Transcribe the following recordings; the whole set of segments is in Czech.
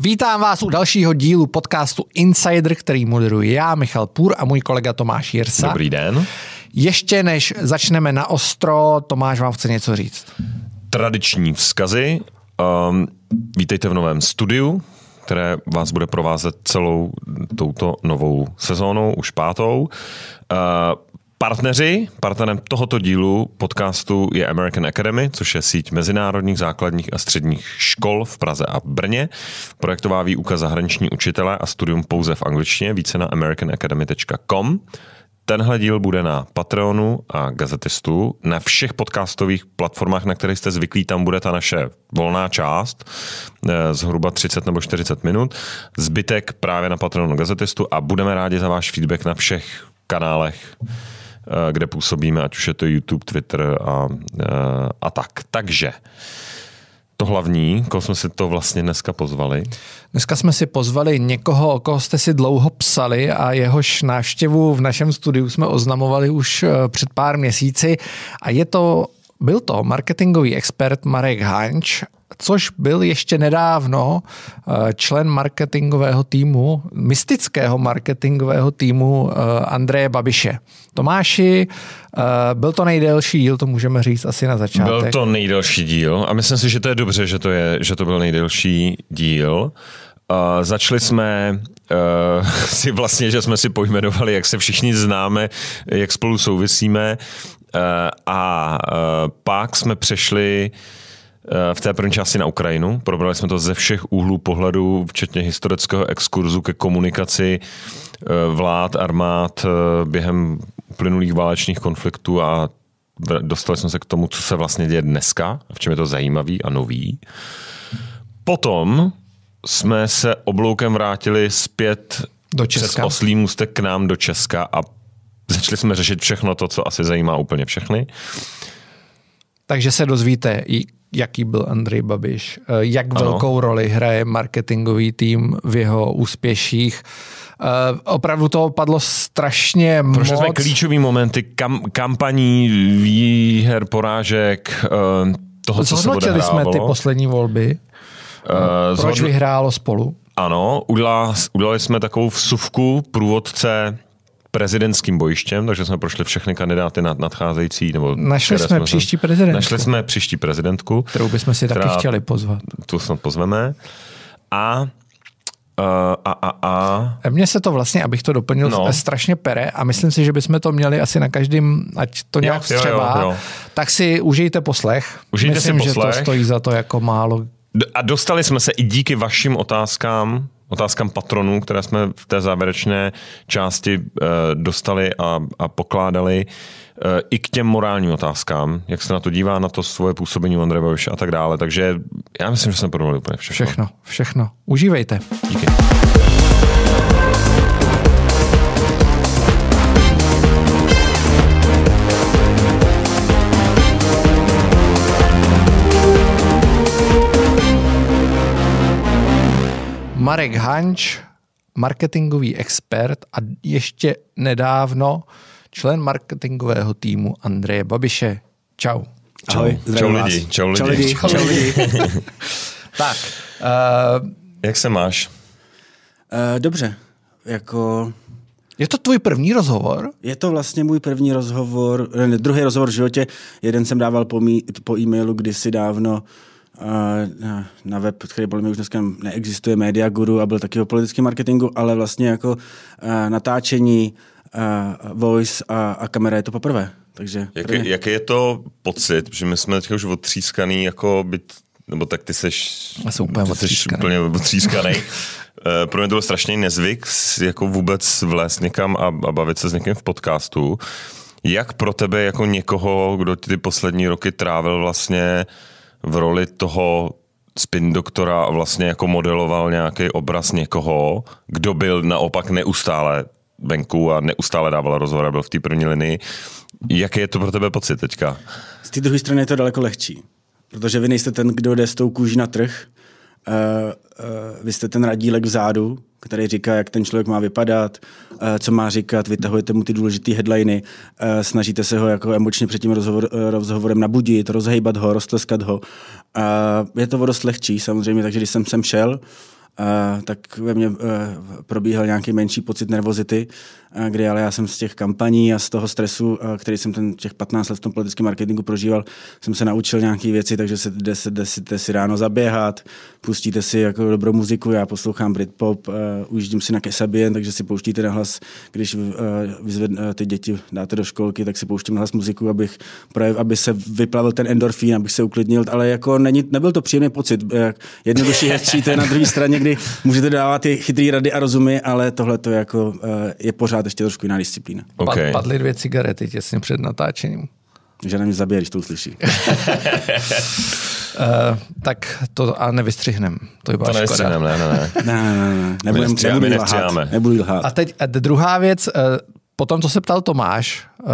Vítám vás u dalšího dílu podcastu Insider, který moderuji já, Michal Půr a můj kolega Tomáš Jirsa. Dobrý den. Ještě než začneme na ostro, Tomáš vám chce něco říct. Tradiční vzkazy. Um, vítejte v novém studiu, které vás bude provázet celou touto novou sezónou, už pátou. Uh, Partneři, partnerem tohoto dílu podcastu je American Academy, což je síť mezinárodních základních a středních škol v Praze a Brně. Projektová výuka zahraniční učitele a studium pouze v angličtině, více na americanacademy.com. Tenhle díl bude na Patreonu a Gazetistu. Na všech podcastových platformách, na kterých jste zvyklí, tam bude ta naše volná část, eh, zhruba 30 nebo 40 minut. Zbytek právě na Patreonu Gazetistu a budeme rádi za váš feedback na všech kanálech kde působíme, ať už je to YouTube, Twitter a, eh, a tak. Takže to hlavní, koho jsme si to vlastně dneska pozvali? Dneska jsme si pozvali někoho, o koho jste si dlouho psali a jehož návštěvu v našem studiu jsme oznamovali už eh, před pár měsíci a je to byl to marketingový expert Marek Hanč což byl ještě nedávno eh, člen marketingového týmu, mystického marketingového týmu eh, Andreje Babiše. Tomáši, eh, byl to nejdelší díl, to můžeme říct asi na začátek. Byl to nejdelší díl a myslím si, že to je dobře, že to, je, že to byl nejdelší díl. Uh, začali jsme uh, si vlastně, že jsme si pojmenovali, jak se všichni známe, jak spolu souvisíme uh, a uh, pak jsme přešli uh, v té první části na Ukrajinu. Probrali jsme to ze všech úhlů pohledu, včetně historického exkurzu ke komunikaci eh, vlád, armád eh, během plynulých válečných konfliktů a dostali jsme se k tomu, co se vlastně děje dneska, v čem je to zajímavý a nový. Potom jsme se obloukem vrátili zpět do Česka. přes oslý můstek k nám do Česka a začali jsme řešit všechno to, co asi zajímá úplně všechny. Takže se dozvíte, jaký byl Andrej Babiš, eh, jak ano. velkou roli hraje marketingový tým v jeho úspěších. Uh, opravdu to padlo strašně Prošli moc. jsme klíčový momenty kam, kampaní, výher, porážek, uh, toho, co se odehrávalo. jsme ty poslední volby. Uh, Proč zhodn... vyhrálo spolu? Ano, udělali, udělali jsme takovou vsuvku průvodce prezidentským bojištěm, takže jsme prošli všechny kandidáty na nadcházející. Nebo našli jsme, jsme příští prezidentku. Našli jsme příští prezidentku. Kterou bychom si taky chtěli pozvat. Tu snad pozveme. A a, a, a. Mně se to vlastně, abych to doplnil, no. strašně pere a myslím si, že bychom to měli asi na každém, ať to nějak vstřebá, tak si užijte poslech. Užijte myslím, si poslech. že to stojí za to jako málo. A dostali jsme se i díky vašim otázkám otázkám patronů, které jsme v té závěrečné části uh, dostali a, a pokládali, uh, i k těm morálním otázkám, jak se na to dívá, na to svoje působení Andrej Babiš a tak dále. Takže já myslím, že jsme probrali úplně všechno. Všechno, všechno. Užívejte. Díky. Marek Hanč, marketingový expert a ještě nedávno člen marketingového týmu Andreje Babiše. Čau. Ahoj, čau lidi, čau lidi. Čau lidi. Čau lidi. tak. Uh, Jak se máš? Uh, dobře. Jako... Je to tvůj první rozhovor? Je to vlastně můj první rozhovor, ne, druhý rozhovor v životě. Jeden jsem dával po, mý, po e-mailu kdysi dávno na web, který podle mě už dneska neexistuje, Media Guru a byl taky o politickém marketingu, ale vlastně jako natáčení, voice a, a kamera je to poprvé. Takže jak, je, jaký je to pocit, že my jsme teď už otřískaný, jako byt, nebo tak ty seš, úplně ty seš úplně otřískaný. Eh, pro mě to byl strašný nezvyk jako vůbec vlézt někam a, a bavit se s někým v podcastu. Jak pro tebe jako někoho, kdo ty poslední roky trávil vlastně v roli toho spin doktora vlastně jako modeloval nějaký obraz někoho, kdo byl naopak neustále venku a neustále dával rozhovor a byl v té první linii. Jaký je to pro tebe pocit teďka? Z té druhé strany je to daleko lehčí, protože vy nejste ten, kdo jde s tou kůží na trh, uh, uh, vy jste ten radílek vzadu, který říká, jak ten člověk má vypadat, eh, co má říkat, vytahujete mu ty důležité headliny, eh, snažíte se ho jako emočně před tím rozhovor, eh, rozhovorem nabudit, rozhejbat ho, roztleskat ho. Je to o dost lehčí samozřejmě, takže když jsem sem šel tak ve mně probíhal nějaký menší pocit nervozity, kdy ale já jsem z těch kampaní a z toho stresu, uh, který jsem ten těch 15 let v tom politickém marketingu prožíval, jsem se naučil nějaké věci, takže se jdete si ráno zaběhat, pustíte si jako dobrou muziku, já poslouchám Britpop, uh, ujíždím si na Kesabien, takže si pouštíte na hlas, když uh, vyzved, uh, ty děti dáte do školky, tak si pouštím na hlas muziku, abych, projev, aby se vyplavil ten endorfín, abych se uklidnil, ale jako není, nebyl to příjemný pocit. Jednodušší hezčí, to je na druhé straně, kdy můžete dávat ty chytrý rady a rozumy, ale tohle to jako, je pořád ještě trošku jiná disciplína. Okay. Padly dvě cigarety těsně před natáčením. Že mě zabije, když to uslyší. uh, tak to a nevystřihnem. To je to nevystřihnem, ne, ne, ne. ne, ne, ne. Nebudem, nebudu, lhát, nebudu lhát. A teď a druhá věc, uh, potom, co se ptal Tomáš, uh,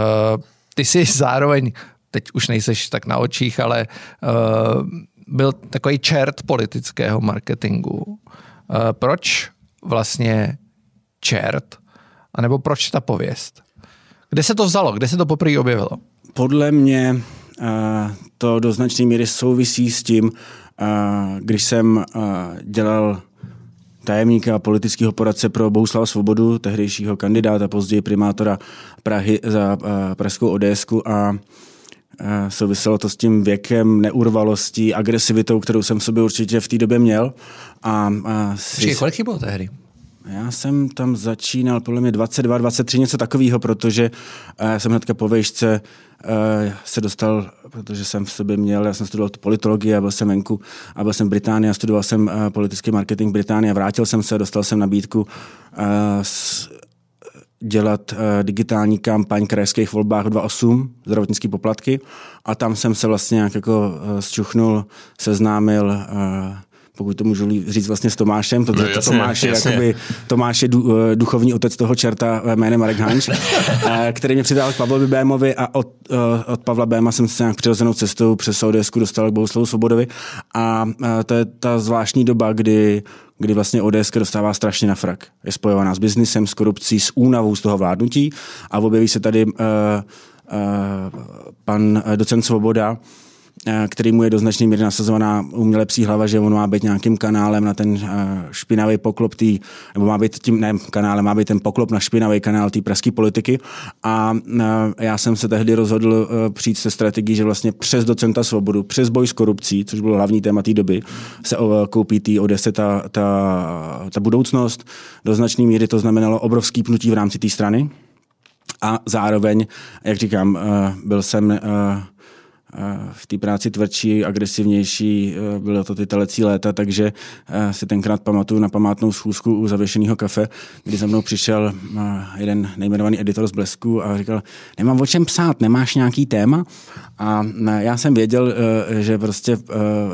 ty jsi zároveň, teď už nejseš tak na očích, ale uh, byl takový čert politického marketingu. Uh, proč vlastně čert? A nebo proč ta pověst? Kde se to vzalo? Kde se to poprvé objevilo? Podle mě uh, to do značné míry souvisí s tím, uh, když jsem uh, dělal tajemníka a politického poradce pro Bohuslava Svobodu, tehdejšího kandidáta, později primátora Prahy za pražskou ODSku a souviselo to s tím věkem, neurvalostí, agresivitou, kterou jsem v sobě určitě v té době měl. A, a si... kolik bylo tehdy? Já jsem tam začínal podle mě 22, 23, něco takového, protože já jsem hnedka po vejšce se dostal, protože jsem v sobě měl, já jsem studoval tu politologii a byl jsem venku a byl jsem v Británii a studoval jsem politický marketing v Británii a vrátil jsem se, dostal jsem nabídku dělat digitální kampaň krajských volbách 2.8, zdravotnický poplatky. A tam jsem se vlastně nějak jako zčuchnul, seznámil pokud to můžu říct vlastně s Tomášem, protože no, jasně, Tomáš, je, jakoby, Tomáš je duchovní otec toho čerta jménem Marek Hanč, který mě přidal k Pavlovi Bémovi a od, od Pavla Béma jsem se nějak přirozenou cestou přes ODS dostal k Bohuslavu Svobodovi a to je ta zvláštní doba, kdy kdy vlastně ODS dostává strašně na frak. Je spojovaná s biznisem, s korupcí, s únavou z toho vládnutí a objeví se tady uh, uh, pan docent Svoboda, Eh, který mu je do značné míry nasazovaná uměle psí hlava, že on má být nějakým kanálem na ten eh, špinavý poklop tý, nebo má být tím, ne kanálem, má být ten poklop na špinavý kanál té pražské politiky. A eh, já jsem se tehdy rozhodl přijít se strategií, že vlastně přes docenta svobodu, přes boj s korupcí, což bylo hlavní téma té doby, se koupí tý Odese ta, ta, ta budoucnost. Do značné míry to znamenalo obrovský pnutí v rámci té strany. A zároveň, jak říkám, byl jsem v té práci tvrdší, agresivnější, eh, bylo to ty telecí léta, takže eh, si tenkrát pamatuju na památnou schůzku u zavěšeného kafe, kdy za mnou přišel eh, jeden nejmenovaný editor z Blesku a říkal, nemám o čem psát, nemáš nějaký téma? A já jsem věděl, že prostě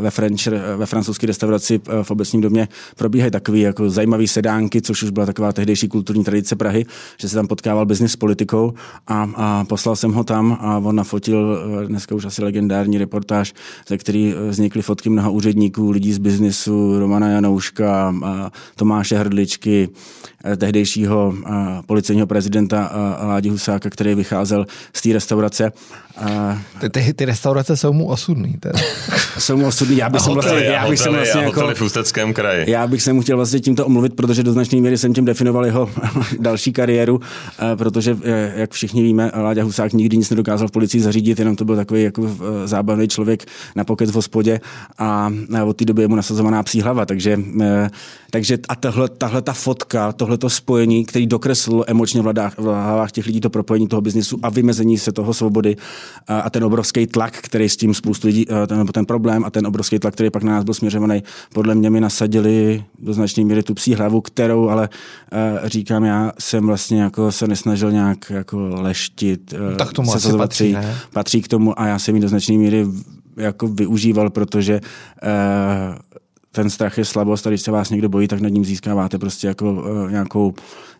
ve, French, ve francouzské restauraci v obecním domě probíhají takové jako zajímavé sedánky, což už byla taková tehdejší kulturní tradice Prahy, že se tam potkával biznis s politikou a, a poslal jsem ho tam a on nafotil dneska už asi legendární reportáž, ze který vznikly fotky mnoha úředníků, lidí z biznisu, Romana Janouška, Tomáše Hrdličky, tehdejšího eh, policejního prezidenta Ládi Husáka, který vycházel z té restaurace. Ty, ty, ty restaurace jsou mu osudný. Teda. jsou mu osudný. Já bych, hotely, vlastně, já bych hotely, vlastně jako, v Ústeckém kraji. Já bych se mu chtěl vlastně tímto omluvit, protože do značné míry jsem tím definoval jeho další kariéru, protože, jak všichni víme, Láďa Husák nikdy nic nedokázal v policii zařídit, jenom to byl takový jako zábavný člověk na pokec v hospodě a od té doby je mu nasazovaná psí hlava, takže, takže a tahle, tahle ta fotka, tohle to spojení, který dokreslil emočně v hlavách, těch lidí to propojení toho biznisu a vymezení se toho svobody a ten obrovský tlak, který s tím spoustu lidí, e, ten, ten problém a ten obrovský tlak, který pak na nás byl směřovaný, podle mě mi nasadili do značné míry tu psí hlavu, kterou ale e, říkám, já jsem vlastně jako se nesnažil nějak jako leštit. Tak tomu se asi patří, patří, patří k tomu a já jsem jí do značné míry jako využíval, protože eh, ten strach je slabost a když se vás někdo bojí, tak nad ním získáváte prostě jako eh, nějakou,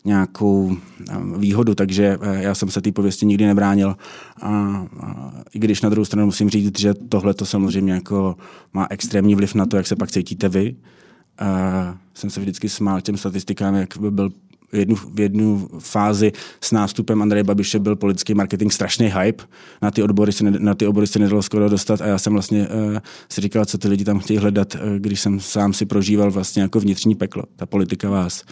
nějakou eh, výhodu, takže eh, já jsem se té pověsti nikdy nebránil. A, i když na druhou stranu musím říct, že tohle to samozřejmě jako má extrémní vliv na to, jak se pak cítíte vy. A jsem se vždycky smál těm statistikám, jak by byl jednu, v jednu fázi s nástupem Andreje Babiše byl politický marketing strašný hype. Na ty, odbory se, na ty obory se nedalo skoro dostat a já jsem vlastně uh, si říkal, co ty lidi tam chtějí hledat, uh, když jsem sám si prožíval vlastně jako vnitřní peklo. Ta politika vás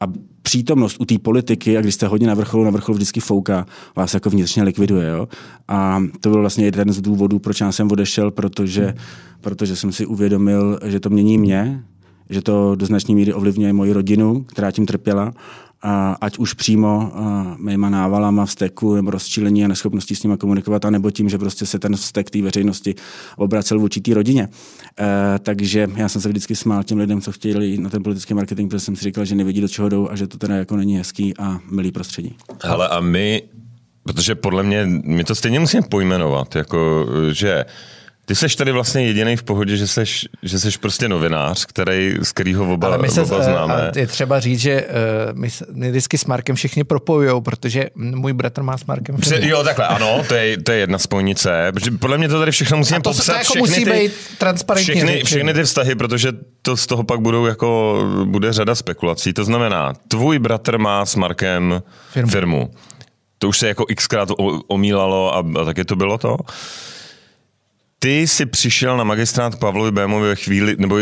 a přítomnost u té politiky, a když jste hodně na vrcholu, na vrcholu vždycky fouká, vás jako vnitřně likviduje. Jo? A to byl vlastně jeden z důvodů, proč já jsem odešel, protože, protože jsem si uvědomil, že to mění mě, že to do značné míry ovlivňuje moji rodinu, která tím trpěla a ať už přímo mýma návalama vzteku nebo rozčílení a neschopností s nimi komunikovat, anebo tím, že prostě se ten vztek té veřejnosti obracel vůči té rodině. E, takže já jsem se vždycky smál těm lidem, co chtěli na ten politický marketing, protože jsem si říkal, že nevidí, do čeho jdou a že to teda jako není hezký a milý prostředí. Ale a my, protože podle mě, my to stejně musíme pojmenovat, jako že ty seš tady vlastně jediný v pohodě, že seš, že seš prostě novinář, který, z kterého oba, Ale my se, oba známe. Je třeba říct, že uh, my, my vždycky s Markem všichni propojují, protože můj bratr má s Markem Pře- Jo, takhle, ano, to je, to je jedna spojnice. Protože podle mě to tady všechno musíme popsat. to jako musí ty, být transparentně všechny, všechny ty vztahy, protože to z toho pak budou jako, bude řada spekulací. To znamená, tvůj bratr má s Markem Firmu. firmu. To už se jako xkrát omílalo a, a taky to bylo to. Ty jsi přišel na magistrát Pavlovi Bémovi ve chvíli, nebo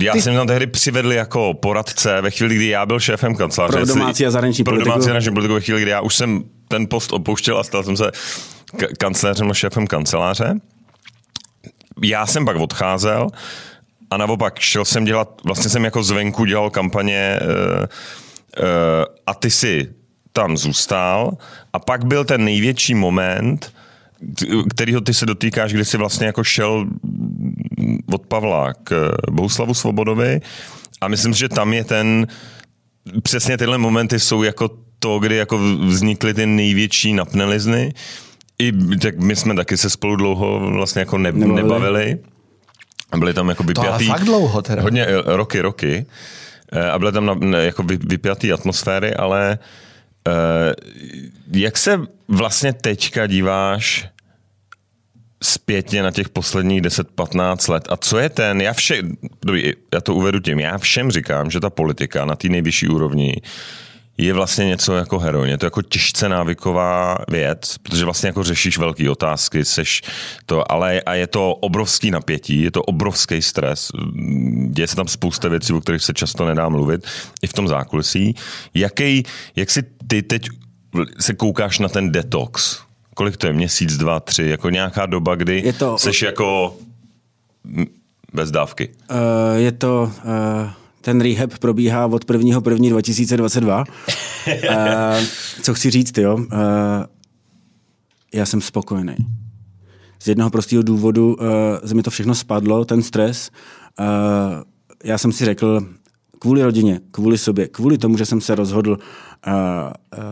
já Ty- jsem tam tehdy přivedl jako poradce ve chvíli, kdy já byl šéfem kanceláře. Pro domácí a zahraniční Pro politiku. domácí a zahraniční politiku ve chvíli, kdy já už jsem ten post opouštěl a stal jsem se k- kancléřem a šéfem kanceláře. Já jsem pak odcházel a naopak šel jsem dělat, vlastně jsem jako zvenku dělal kampaně uh, uh, a ty si tam zůstal a pak byl ten největší moment, kterýho ty se dotýkáš, kdy jsi vlastně jako šel od Pavla k Bohuslavu Svobodovi a myslím, že tam je ten, přesně tyhle momenty jsou jako to, kdy jako vznikly ty největší napnelizny. I tak my jsme taky se spolu dlouho vlastně jako ne, Nebavili. byly tam jako To vypjatý... fakt dlouho teda. Hodně eh, roky, roky. Eh, A byly tam na, ne, jako vy- vypjatý atmosféry, ale eh, jak se vlastně teďka díváš zpětně na těch posledních 10-15 let. A co je ten, já, vše, dobrý, já to uvedu tím, já všem říkám, že ta politika na té nejvyšší úrovni je vlastně něco jako heroin. Je to jako těžce návyková věc, protože vlastně jako řešíš velké otázky, seš to, ale a je to obrovský napětí, je to obrovský stres. Děje se tam spousta věcí, o kterých se často nedá mluvit, i v tom zákulisí. Jaký, jak si ty teď se koukáš na ten detox? Kolik to je? Měsíc, dva, tři? Jako nějaká doba, kdy Je to- seš jako bez dávky. Uh, je to... Uh, ten rehab probíhá od 1. 1. 2022. uh, co chci říct, jo? Uh, já jsem spokojený. Z jednoho prostého důvodu uh, ze mi to všechno spadlo, ten stres. Uh, já jsem si řekl, kvůli rodině, kvůli sobě, kvůli tomu, že jsem se rozhodl uh, uh,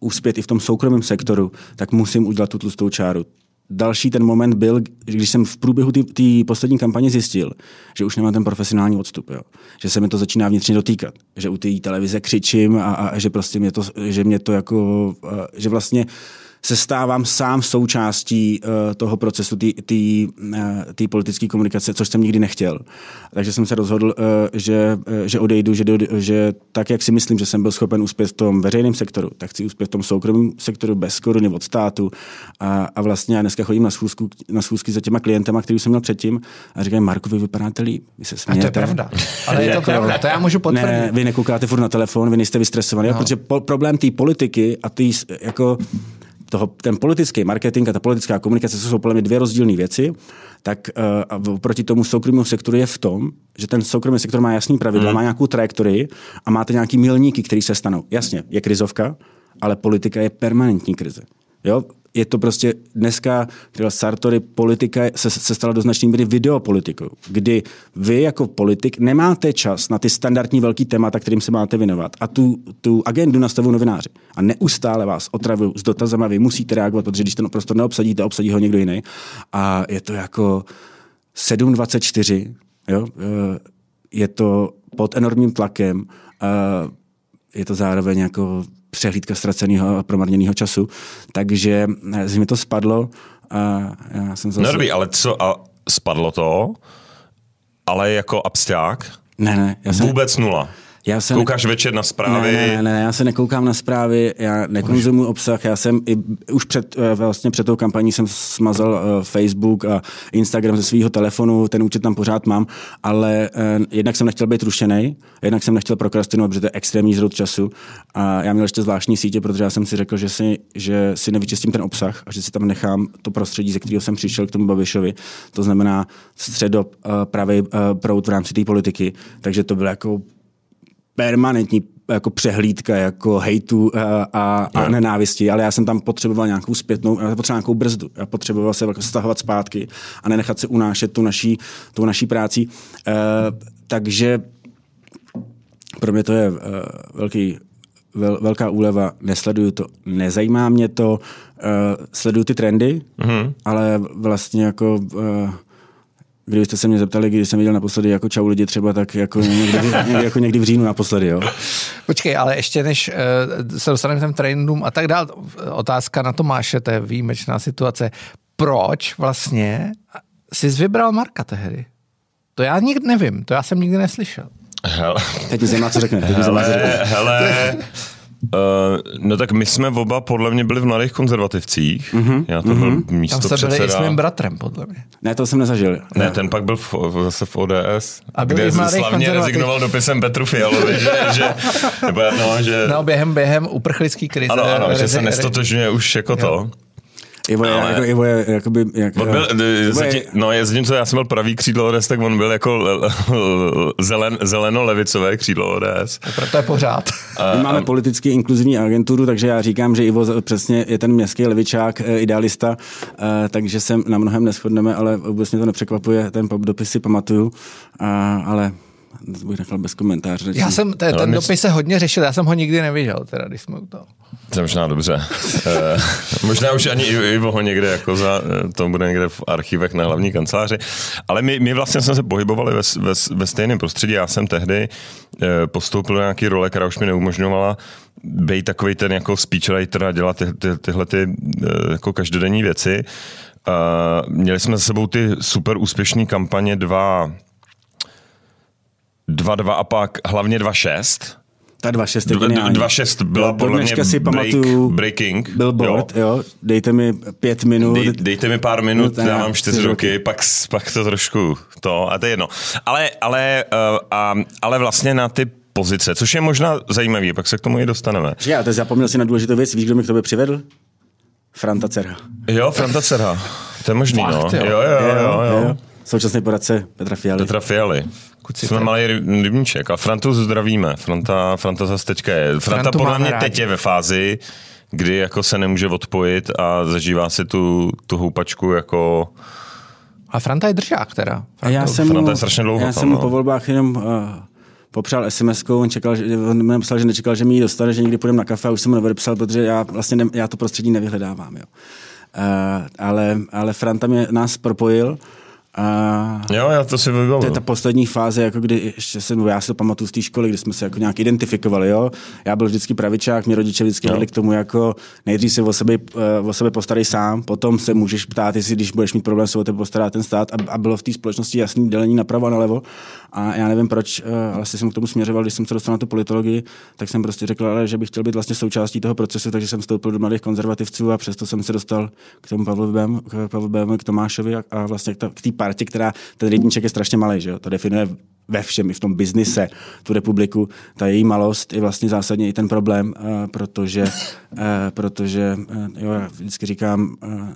uspět i v tom soukromém sektoru, tak musím udělat tu tlustou čáru. Další ten moment byl, když jsem v průběhu té poslední kampaně zjistil, že už nemám ten profesionální odstup, jo. že se mi to začíná vnitřně dotýkat, že u té televize křičím a, a že prostě mě to, že mě to jako, že vlastně se stávám sám součástí uh, toho procesu té politické komunikace, což jsem nikdy nechtěl. Takže jsem se rozhodl, uh, že, uh, že odejdu, že, do, že tak, jak si myslím, že jsem byl schopen uspět v tom veřejném sektoru, tak chci uspět v tom soukromém sektoru bez koruny od státu. A, a vlastně já dneska chodím na, schůzku, na schůzky za těma klientama, který jsem měl předtím a říkají, Marku, vy vypadáte líp, vy se A to smějete. je pravda. Ale je to Jako- pravda, to já můžu potvrdit. Ne, vy nekoukáte furt na telefon, vy nejste vystresovaný, no. protože po, problém té politiky a tý, jako toho, ten politický marketing a ta politická komunikace jsou podle mě dvě rozdílné věci, tak uh, proti tomu soukromému sektoru je v tom, že ten soukromý sektor má jasný pravidla, hmm. má nějakou trajektorii a máte nějaký milníky, které se stanou. Jasně, je krizovka, ale politika je permanentní krize. Jo? Je to prostě dneska, když Sartori, politika se, se stala do značné míry videopolitikou, kdy vy jako politik nemáte čas na ty standardní velký témata, kterým se máte věnovat. A tu, tu agendu nastavují novináři. A neustále vás otravují s dotazama, vy musíte reagovat, protože když ten prostor neobsadíte, obsadí ho někdo jiný. A je to jako 7.24, jo? Eh, je to pod enormním tlakem, je to zároveň jako přehlídka ztraceného a promarněného času. Takže eh, z mi to spadlo a já jsem zase... No dobrý, ale co, a spadlo to, ale jako absták? Ne, ne, já jsem, Vůbec nula. Já se Koukáš večer na zprávy? Ne, ne, ne, ne, já se nekoukám na zprávy, já nekonzumuji obsah, já jsem i, už před, eh, vlastně před tou kampaní jsem smazal uh, Facebook a Instagram ze svého telefonu, ten účet tam pořád mám, ale uh, jednak jsem nechtěl být rušený, jednak jsem nechtěl prokrastinovat, protože to je extrémní zrod času a já měl ještě zvláštní sítě, protože já jsem si řekl, že si, že si nevyčistím ten obsah a že si tam nechám to prostředí, ze kterého jsem přišel k tomu Babišovi, to znamená středo, pravý proud v rámci té politiky, takže to bylo jako permanentní jako přehlídka jako hejtu a, eh, a, a nenávisti, ale já jsem tam potřeboval nějakou zpětnou, já potřeboval nějakou brzdu. Já potřeboval se jako stahovat zpátky a nenechat se unášet tu naší, tu naší práci. E, takže pro mě to je e, velký, vel, velká úleva. Nesleduju to, nezajímá mě to, e, sleduju ty trendy, mm-hmm. ale vlastně jako e, Kdybyste se mě zeptali, kdy jsem viděl naposledy jako čau lidi třeba, tak jako někdy, někdy, jako někdy v říjnu naposledy, jo. Počkej, ale ještě než uh, se dostaneme k těm trendům a tak dál, otázka na Tomáše, to je výjimečná situace. Proč vlastně jsi vybral Marka tehdy? To já nikdy nevím, to já jsem nikdy neslyšel. Hele. Teď mi zajímá, co řekne. Teď hele, řekne. hele, Uh, no tak my jsme oba podle mě byli v mladých konzervativcích. Mm-hmm. Já to byl mm-hmm. místo Tam jste byli i s mým bratrem, podle mě. Ne, to jsem nezažil. Ne, ten pak byl v, zase v ODS, A kde slavně rezignoval dopisem Petru Fialovi, že, že, nebo, no, že... No, během, během uprchlický krize. Ano, ano, rezi, že se nestotožňuje už jako jo. to. Ivo je, ale... jako, Ivo je jakoby, jak, on byl, Ivo je... no je co já jsem byl pravý křídlo ODS, tak on byl jako zelen, zeleno-levicové křídlo ODS. A proto je pořád. My máme politicky inkluzivní agenturu, takže já říkám, že Ivo přesně je ten městský levičák, eh, idealista, eh, takže se na mnohem neschodneme, ale vůbec mě to nepřekvapuje, ten dopis si pamatuju, ale to bych nechal bez komentáře. Já jsem, ten, ten dopis se hodně řešil, já jsem ho nikdy neviděl, teda, když jsme u toho. To je možná dobře. e, možná už ani Ivo ho někde, jako za, eh, to bude někde v archivech na hlavní kanceláři. Ale my, my vlastně jsme se pohybovali ve, ve, ve stejném prostředí. Já jsem tehdy e, postoupil do nějaké role, která už mi neumožňovala být takový ten jako speechwriter a dělat ty, ty, tyhle ty, e, jako každodenní věci. Měli jsme za sebou ty super úspěšné kampaně dva 2-2 a pak hlavně 2-6. Ta 2-6 je geniální. 2-6 byla podle mě si break, pamatuju breaking. Billboard, jo. jo. Dejte mi pět minut. Dej, dejte mi pár minut, no, já mám čtyři roky, pak, pak to trošku to, a to je jedno. Ale, ale, uh, a, ale vlastně na ty pozice, což je možná zajímavý, pak se k tomu i dostaneme. Že já teď zapomněl si na důležitou věc, víš, kdo mi k tobě přivedl? Franta Cerha. Jo, Franta Cerha. To je možný, Fakt, no. Jo, jo, jo, jo. jo. jo. Současný poradce Petra Fialy. Petra Fialy. Kuci Jsme malý rybníček a Frantu zdravíme. Franta, Franta zase teďka je. Franta Frantu podle mě rádi. teď je ve fázi, kdy jako se nemůže odpojit a zažívá si tu, tu houpačku jako... A Franta je držák teda. Franta, já jsem Franta mu, je strašně dlouho Já jsem mu no. po volbách jenom uh, popřál sms on čekal, že, on mi napsal, že nečekal, že mi ji dostane, že někdy půjdeme na kafe a už jsem mu neodepsal, protože já vlastně ne, já to prostředí nevyhledávám. Jo. Uh, ale, ale Franta mě nás propojil a jo, já to si vybavuju. To je ta poslední fáze, jako kdy ještě jsem, já si to pamatuju z té školy, kdy jsme se jako nějak identifikovali, jo. Já byl vždycky pravičák, mě rodiče vždycky vedli k tomu, jako nejdřív se o sebe, uh, o sebe postarej sám, potom se můžeš ptát, jestli když budeš mít problém, se o tebe postará ten stát a, a bylo v té společnosti jasný dělení napravo a nalevo. A já nevím proč, uh, ale jsem k tomu směřoval, když jsem se dostal na tu politologii, tak jsem prostě řekl, ale že bych chtěl být vlastně součástí toho procesu, takže jsem vstoupil do mladých konzervativců a přesto jsem se dostal k tomu Pavlovi Bém, k, Pavlu Bém, k Tomášovi a, a vlastně k té partě, která ten rybníček je strašně malý, že jo? To definuje ve všem, i v tom biznise, tu republiku. Ta její malost je vlastně zásadně i ten problém, uh, protože, uh, protože uh, jo, já vždycky říkám, uh,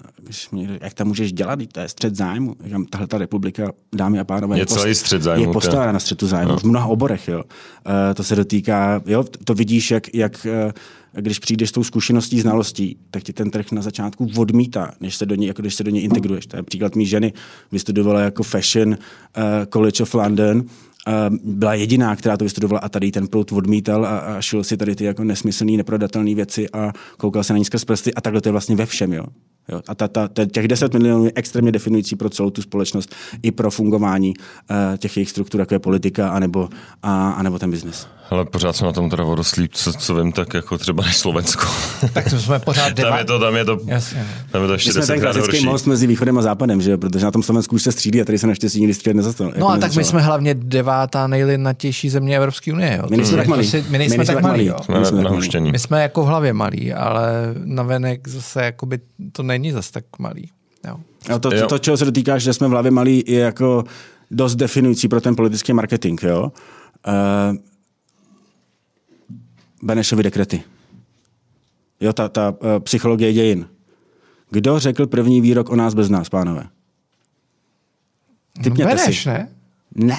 mě, jak tam můžeš dělat, to je střed zájmu. Říkám, tahle ta republika, dámy a pánové, je, celý střed zájmu, je postavená na střetu zájmu no. v mnoha oborech. Jo. To se dotýká, jo, to vidíš, jak, jak když přijdeš s tou zkušeností, znalostí, tak ti ten trh na začátku odmítá, než se do něj, jako když se do něj integruješ. To je příklad mý ženy, vystudovala jako Fashion uh, College of London, uh, byla jediná, která to vystudovala a tady ten prout odmítal a, a šil si tady ty jako nesmyslné, neprodatelné věci a koukal se na ní skrz prsty a takhle to je vlastně ve všem. Jo. Jo, a ta, ta, ta, těch 10 milionů je extrémně definující pro celou tu společnost i pro fungování uh, těch jejich struktur, jako je politika anebo, a, anebo ten biznis. Ale pořád jsme na tom teda vodostlí, co, co vím, tak jako třeba než Slovensko. Tak jsme pořád tam je to, tam je to, Jasně. tam je to ještě My jsme ten klasický horší. most mezi východem a západem, že jo? protože na tom Slovensku už se střídí a tady se naštěstí nikdy střídat nezastal. No jako a tak my jsme hlavně devátá nejlidnatější země Evropské unie. Jo? My nejsme tak malí. My nejsme tak malí. My jsme, my jsme jako v hlavě malí, ale navenek zase jakoby to není zase tak malý. Jo. A to, to, to, čeho se dotýkáš, že jsme v hlavě malí, je jako dost definující pro ten politický marketing. Jo? Uh, Benešovy dekrety. Jo, ta, ta uh, psychologie dějin. Kdo řekl první výrok o nás bez nás, pánové? Typněte Beneš, si. ne? Ne.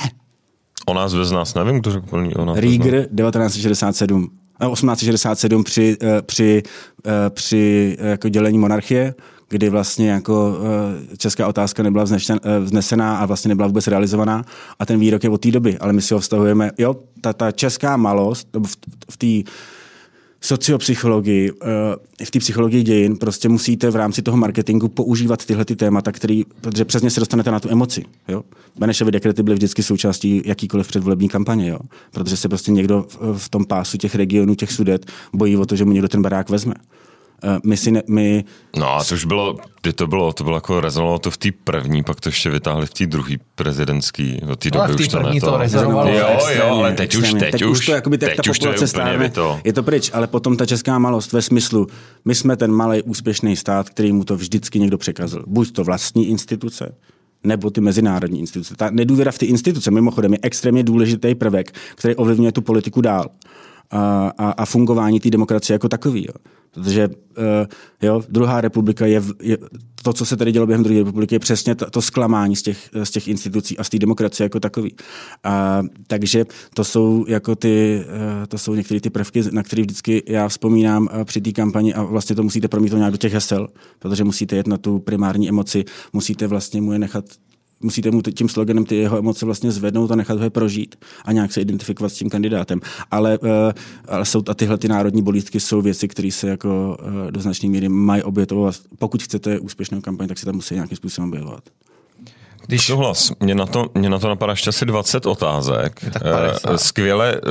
O nás bez nás, nevím, kdo řekl první o nás Rieger 1967. 1867 při, při, při jako dělení monarchie kdy vlastně jako eh, česká otázka nebyla eh, vznesená a vlastně nebyla vůbec realizovaná a ten výrok je od té doby, ale my si ho vztahujeme, jo, ta, ta česká malost v, v té sociopsychologii, eh, v té psychologii dějin prostě musíte v rámci toho marketingu používat tyhle ty témata, který, protože přesně se dostanete na tu emoci. Jo? Benešovy dekrety byly vždycky součástí jakýkoliv předvolební kampaně, jo? protože se prostě někdo v tom pásu těch regionů, těch sudet bojí o to, že mu někdo ten barák vezme. Eh, my si ne, my... No a to už bylo, kdy to bylo, to bylo jako rezonovalo to v té první, pak to ještě vytáhli v té druhé prezidentský, do té doby už to ne to. rezonovalo. Jo, jo, ale teď už, teď, teď už, to, jakoby, teď, teď ta už to je stárne, to. je to pryč, ale potom ta česká malost ve smyslu, my jsme ten malý úspěšný stát, který mu to vždycky někdo překazil. Buď to vlastní instituce, nebo ty mezinárodní instituce. Ta nedůvěra v ty instituce, mimochodem, je extrémně důležitý prvek, který ovlivňuje tu politiku dál a, a, a fungování té demokracie jako takový. Jo. Protože uh, jo, druhá republika je, je, to, co se tady dělo během druhé republiky, je přesně to, to zklamání z těch, z těch institucí a z té demokracie jako takový. A, takže to jsou jako ty, uh, to jsou některé ty prvky, na které vždycky já vzpomínám uh, při té kampani a vlastně to musíte promítnout nějak do těch hesel, protože musíte jet na tu primární emoci, musíte vlastně mu je nechat musíte mu tím sloganem ty jeho emoce vlastně zvednout a nechat ho je prožít a nějak se identifikovat s tím kandidátem. Ale, uh, ale jsou, a tyhle ty národní bolístky jsou věci, které se jako uh, do značné míry mají obětovat. Pokud chcete úspěšnou kampaň, tak se tam musí nějakým způsobem objevovat. Když... Souhlas. Mě na, to, mě na to napadá ještě asi 20 otázek. Tak eh, Skvěle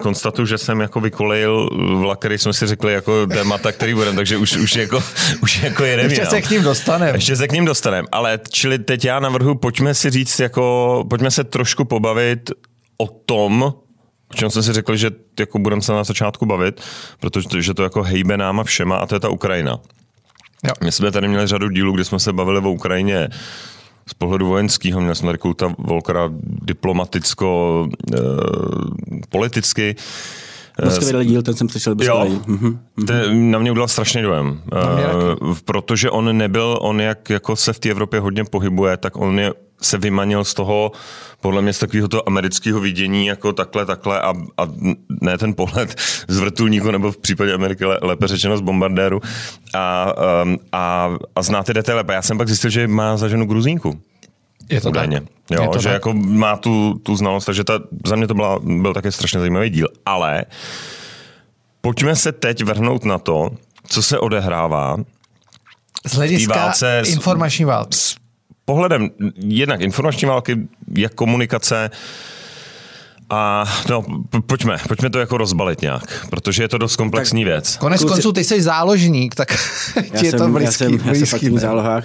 konstatuju, že jsem jako vykolejil vlak, který jsme si řekli jako témata, který budeme, takže už, už, jako, už jako jedeme. Ještě se k ním dostaneme. Ještě se k ním dostaneme. Ale čili teď já navrhu, pojďme si říct, jako, pojďme se trošku pobavit o tom, o čem jsme si řekli, že jako budeme se na začátku bavit, protože že to jako hejbe náma všema a to je ta Ukrajina. Jo. My jsme tady měli řadu dílů, kde jsme se bavili o Ukrajině z pohledu vojenského, měl jsem Kouta Volkera diplomaticko, e, politicky. Skvělý díl, ten jsem slyšel bez jo, mhm, ten na mě udělal strašný dojem, uh, protože on nebyl, on jak jako se v té Evropě hodně pohybuje, tak on je se vymanil z toho, podle mě z takového toho amerického vidění, jako takhle, takhle a, a ne ten pohled z vrtulníku, nebo v případě Ameriky lépe řečeno z bombardéru a, um, a, a zná ty detaily. Já jsem pak zjistil, že má za ženu gruzínku. Je to Údajně. tak. Jo, je to že tak. jako má tu, tu znalost, takže ta, za mě to byla, byl také strašně zajímavý díl. Ale pojďme se teď vrhnout na to, co se odehrává z hlediska válce, informační války. S, pohledem jednak informační války, jak komunikace, a no, pojďme, pojďme to jako rozbalit nějak, protože je to dost komplexní tak, věc. Konec Kluci, konců, ty jsi záložník, tak já je jsem, to blízký. Já jsem, blízký, já jsem v zálohách,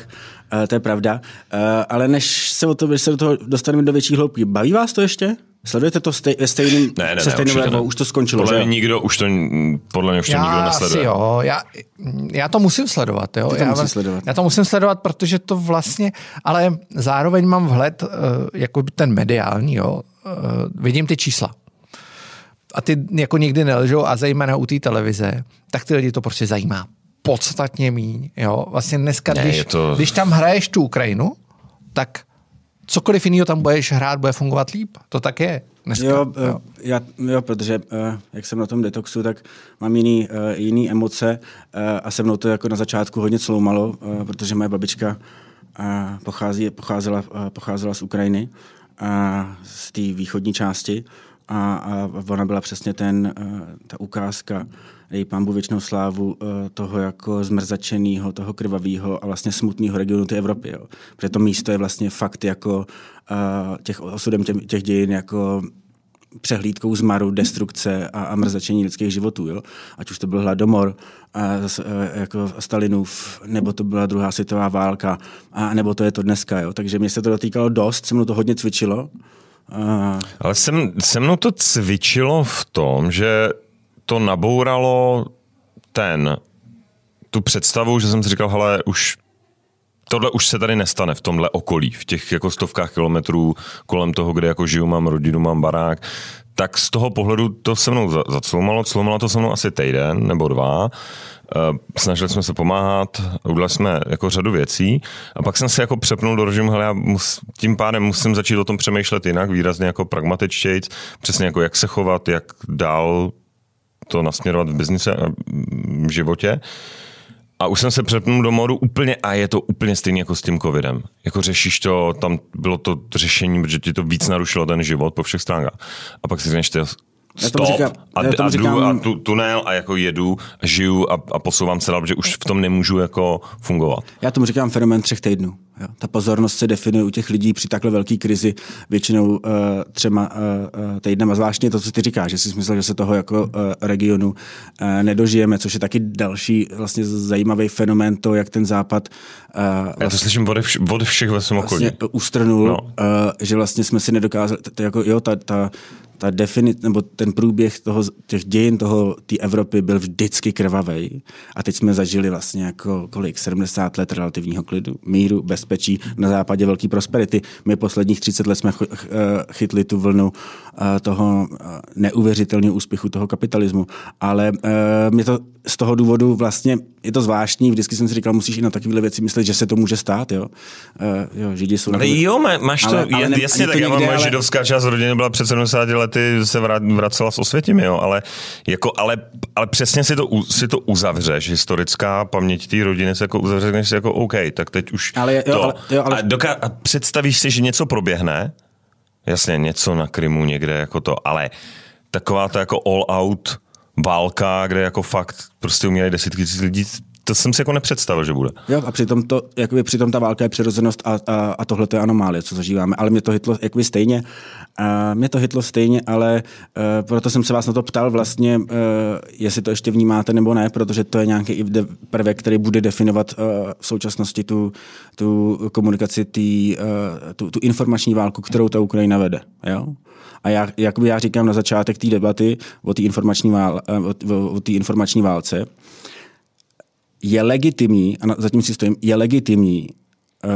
uh, to je pravda. Uh, ale než se, o to, než se do toho dostaneme do větší hloubky, baví vás to ještě? Sledujete to stej, ve stejným, ne, ne, se stejným ne, už to skončilo, podle že? Mě nikdo, už to, podle mě už to já nikdo nesleduje. jo, já, já to musím sledovat. Jo. Ty to já, musím sledovat. já to musím sledovat, protože to vlastně, ale zároveň mám vhled, uh, jako ten mediální, jo. Uh, vidím ty čísla. A ty jako nikdy nelžou a zejména u té televize, tak ty lidi to prostě zajímá podstatně míň. Jo. Vlastně dneska, ne, když, to... když tam hraješ tu Ukrajinu, tak cokoliv jiného tam budeš hrát, bude fungovat líp. To tak je. Dneska, jo, jo. Já, jo, protože jak jsem na tom detoxu, tak mám jiný, jiný emoce a se mnou to jako na začátku hodně sloumalo, protože moje babička pochází, pocházela, pocházela z Ukrajiny, z té východní části a, a ona byla přesně ten, ta ukázka, dej pán věčnou slávu toho jako zmrzačeného, toho krvavého a vlastně smutného regionu té Evropy. Jo. Protože to místo je vlastně fakt jako těch osudem těch, těch dějin jako přehlídkou zmaru, destrukce a, a mrzačení lidských životů. Jo? Ať už to byl hladomor, a, jako Stalinův, nebo to byla druhá světová válka, a nebo to je to dneska. Jo? Takže mě se to dotýkalo dost, se mnou to hodně cvičilo. Ale se, se mnou to cvičilo v tom, že to nabouralo ten, tu představu, že jsem si říkal, hele, už tohle už se tady nestane v tomhle okolí, v těch jako stovkách kilometrů kolem toho, kde jako žiju, mám rodinu, mám barák, tak z toho pohledu to se mnou zacloumalo, cloumalo to se mnou asi týden nebo dva. Eh, snažili jsme se pomáhat, udělali jsme jako řadu věcí a pak jsem se jako přepnul do režimu, hele, já mus, tím pádem musím začít o tom přemýšlet jinak, výrazně jako pragmatičtějc, přesně jako jak se chovat, jak dál to nasměrovat v biznise v životě. A už jsem se přepnul do modu úplně a je to úplně stejně jako s tím covidem. Jako řešíš to, tam bylo to řešení, protože ti to víc narušilo ten život po všech stránkách. A pak si řekneš, stop říkám, a, a říkám, jdu a tu, tunel a jako jedu, žiju a, a posouvám se dál, protože už v tom nemůžu jako fungovat. Já tomu říkám fenomén třech týdnů. Jo. Ta pozornost se definuje u těch lidí při takhle velké krizi většinou uh, třema uh, týdnem a zvláštně to, co ty říkáš, že jsi myslel, že se toho jako uh, regionu uh, nedožijeme, což je taky další vlastně zajímavý fenomén to, jak ten západ uh, vlastně, Já to slyším od, vš- od všech ve svém okolí. Vlastně ustrnul, no. uh, že vlastně jsme si nedokázali, to, jako, jo, ta, ta, ta definit, nebo ten průběh toho, těch dějin toho, té Evropy byl vždycky krvavý. A teď jsme zažili vlastně jako kolik, 70 let relativního klidu, míru, bezpečí, na západě velký prosperity. My posledních 30 let jsme eh, chytli tu vlnu eh, toho eh, neuvěřitelného úspěchu toho kapitalismu. Ale mě to z toho důvodu vlastně je to zvláštní, vždycky jsem si říkal, musíš i na takové věci myslet, že se to může stát, jo. Uh, jo židi jsou... Ale jo, máš to, ale, ale jasně, tak to já mám moje ale... židovská část rodiny byla před 70 lety, se vracela s osvětím, jo, ale, jako, ale, ale přesně si to, si to uzavřeš, historická paměť té rodiny se jako uzavřeš si jako OK, tak teď už ale, jo, to. Ale, jo, ale... A, doká- a představíš si, že něco proběhne, jasně, něco na Krymu někde jako to, ale taková to jako all out válka, kde jako fakt prostě uměli desítky tisíc lidí, to jsem si jako nepředstavil, že bude. Jo, a přitom, to, jakoby přitom ta válka je přirozenost a, a, a tohle to je anomálie, co zažíváme. Ale mě to hitlo jakoby stejně. A mě to hitlo stejně, ale uh, proto jsem se vás na to ptal vlastně, uh, jestli to ještě vnímáte nebo ne, protože to je nějaký i prvek, který bude definovat uh, v současnosti tu, tu komunikaci, tý, uh, tu, tu informační válku, kterou ta Ukrajina vede. Jo? A já, jakoby já říkám na začátek té debaty o té informační, vál, o, o informační válce, je legitimní, a zatím si stojím, je legitimní uh,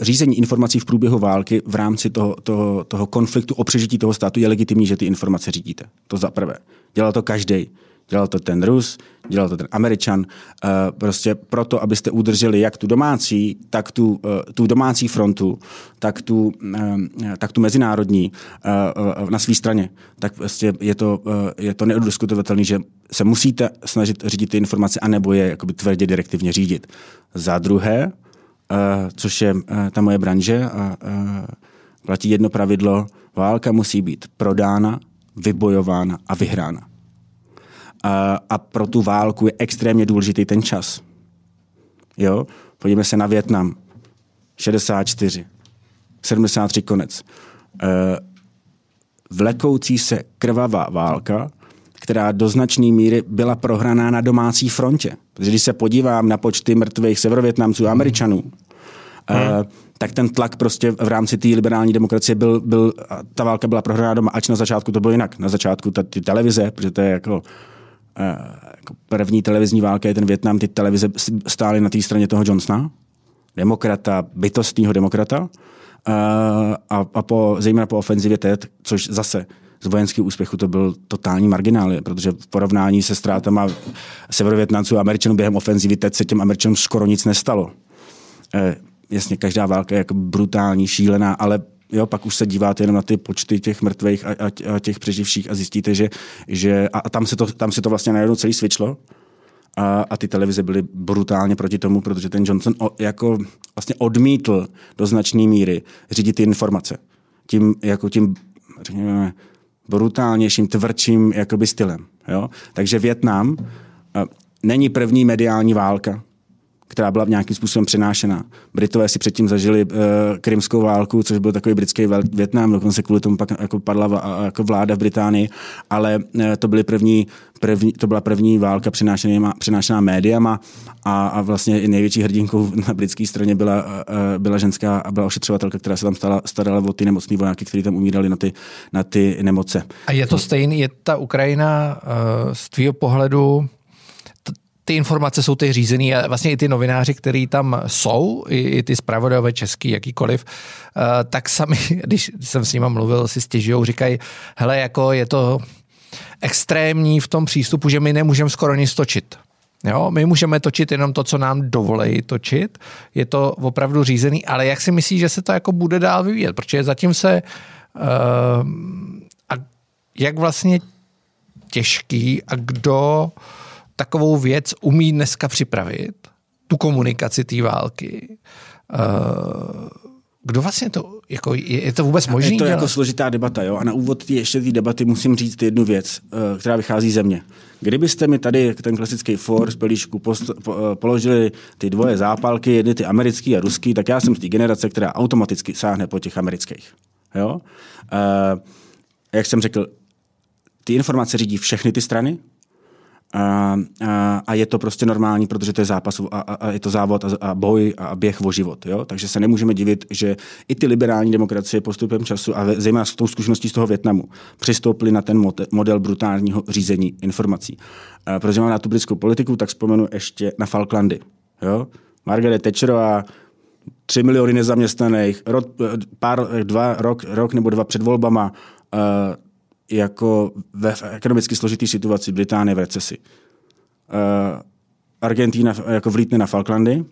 řízení informací v průběhu války v rámci toho, toho, toho konfliktu o přežití toho státu je legitimní, že ty informace řídíte. To za prvé. Dělal to každý. Dělal to ten Rus, dělal to ten Američan. Uh, prostě proto, abyste udrželi jak tu domácí, tak tu, uh, tu domácí frontu, tak tu, uh, tak tu mezinárodní na své straně. Tak prostě je to, je to neudiskutovatelné, že se musíte snažit řídit ty informace, anebo je jakoby tvrdě direktivně řídit. Za druhé, což je ta moje branže, platí jedno pravidlo, válka musí být prodána, vybojována a vyhrána a, a pro tu válku je extrémně důležitý ten čas. Jo? Podívejme se na Větnam. 64. 73 konec. E, vlekoucí se krvavá válka, která do značné míry byla prohraná na domácí frontě. Protože když se podívám na počty mrtvých severovětnamců a američanů, hmm. tak ten tlak prostě v rámci té liberální demokracie byl, byl, ta válka byla prohraná doma, ač na začátku to bylo jinak. Na začátku ta, ty televize, protože to je jako jako první televizní válka je ten Větnam, ty televize stály na té straně toho Johnsona, demokrata, bytostního demokrata, eh, a, a po, zejména po ofenzivě TED, což zase z vojenského úspěchu to byl totální marginál, protože v porovnání se ztrátama severovětnanců a američanů během ofenzivy TED se těm američanům skoro nic nestalo. Eh, jasně, každá válka je jako brutální, šílená, ale jo, pak už se díváte jenom na ty počty těch mrtvých a, a, a těch přeživších a zjistíte, že, že a, a tam, se to, tam se to vlastně najednou celý svičlo. A, a ty televize byly brutálně proti tomu, protože ten Johnson o, jako vlastně odmítl do značné míry řídit ty informace. Tím, jako tím, řekněme, brutálnějším, tvrdším jakoby stylem. Jo? Takže Větnam není první mediální válka, která byla nějakým způsobem přenášena. Britové si předtím zažili uh, krymskou válku, což byl takový britský Větnam, dokonce kvůli tomu pak jako padla v, jako vláda v Británii, ale uh, to byly první, první, to byla první válka přenášená, médiama a, a vlastně i největší hrdinkou na britské straně byla, uh, byla ženská a byla ošetřovatelka, která se tam stala, starala o ty nemocní vojáky, kteří tam umírali na ty, na ty nemoce. A je to stejný, je ta Ukrajina uh, z tvýho pohledu ty informace jsou ty řízený a vlastně i ty novináři, kteří tam jsou, i, i ty zpravodajové český, jakýkoliv, uh, tak sami, když jsem s nima mluvil, si stěžují, říkají, hele, jako je to extrémní v tom přístupu, že my nemůžeme skoro nic točit. Jo, my můžeme točit jenom to, co nám dovolí točit. Je to opravdu řízený, ale jak si myslíš, že se to jako bude dál vyvíjet? Protože zatím se uh, a jak vlastně těžký a kdo takovou věc umí dneska připravit, tu komunikaci té války. Uh, kdo vlastně to, jako, je, je to vůbec možné? Je to jako složitá debata, jo? A na úvod tý, ještě té debaty musím říct jednu věc, uh, která vychází ze mě. Kdybyste mi tady ten klasický for z pelíšku post, po, uh, položili ty dvoje zápalky, jedny ty americký a ruský, tak já jsem z té generace, která automaticky sáhne po těch amerických. Jo? Uh, jak jsem řekl, ty informace řídí všechny ty strany, a, a, a je to prostě normální, protože to je zápas a, a, a je to závod a, a boj a běh o život. Jo? Takže se nemůžeme divit, že i ty liberální demokracie postupem času a zejména s tou zkušeností z toho Větnamu přistoupili na ten model brutálního řízení informací. A protože mám na tu britskou politiku, tak vzpomenu ještě na Falklandy. Jo? Margaret Thatcherová, 3 miliony nezaměstnaných, rok, pár, dva, rok, rok nebo dva před volbama, uh, jako ve ekonomicky složitý situaci Británie v recesi. Uh, Argentína jako vlítne na Falklandy.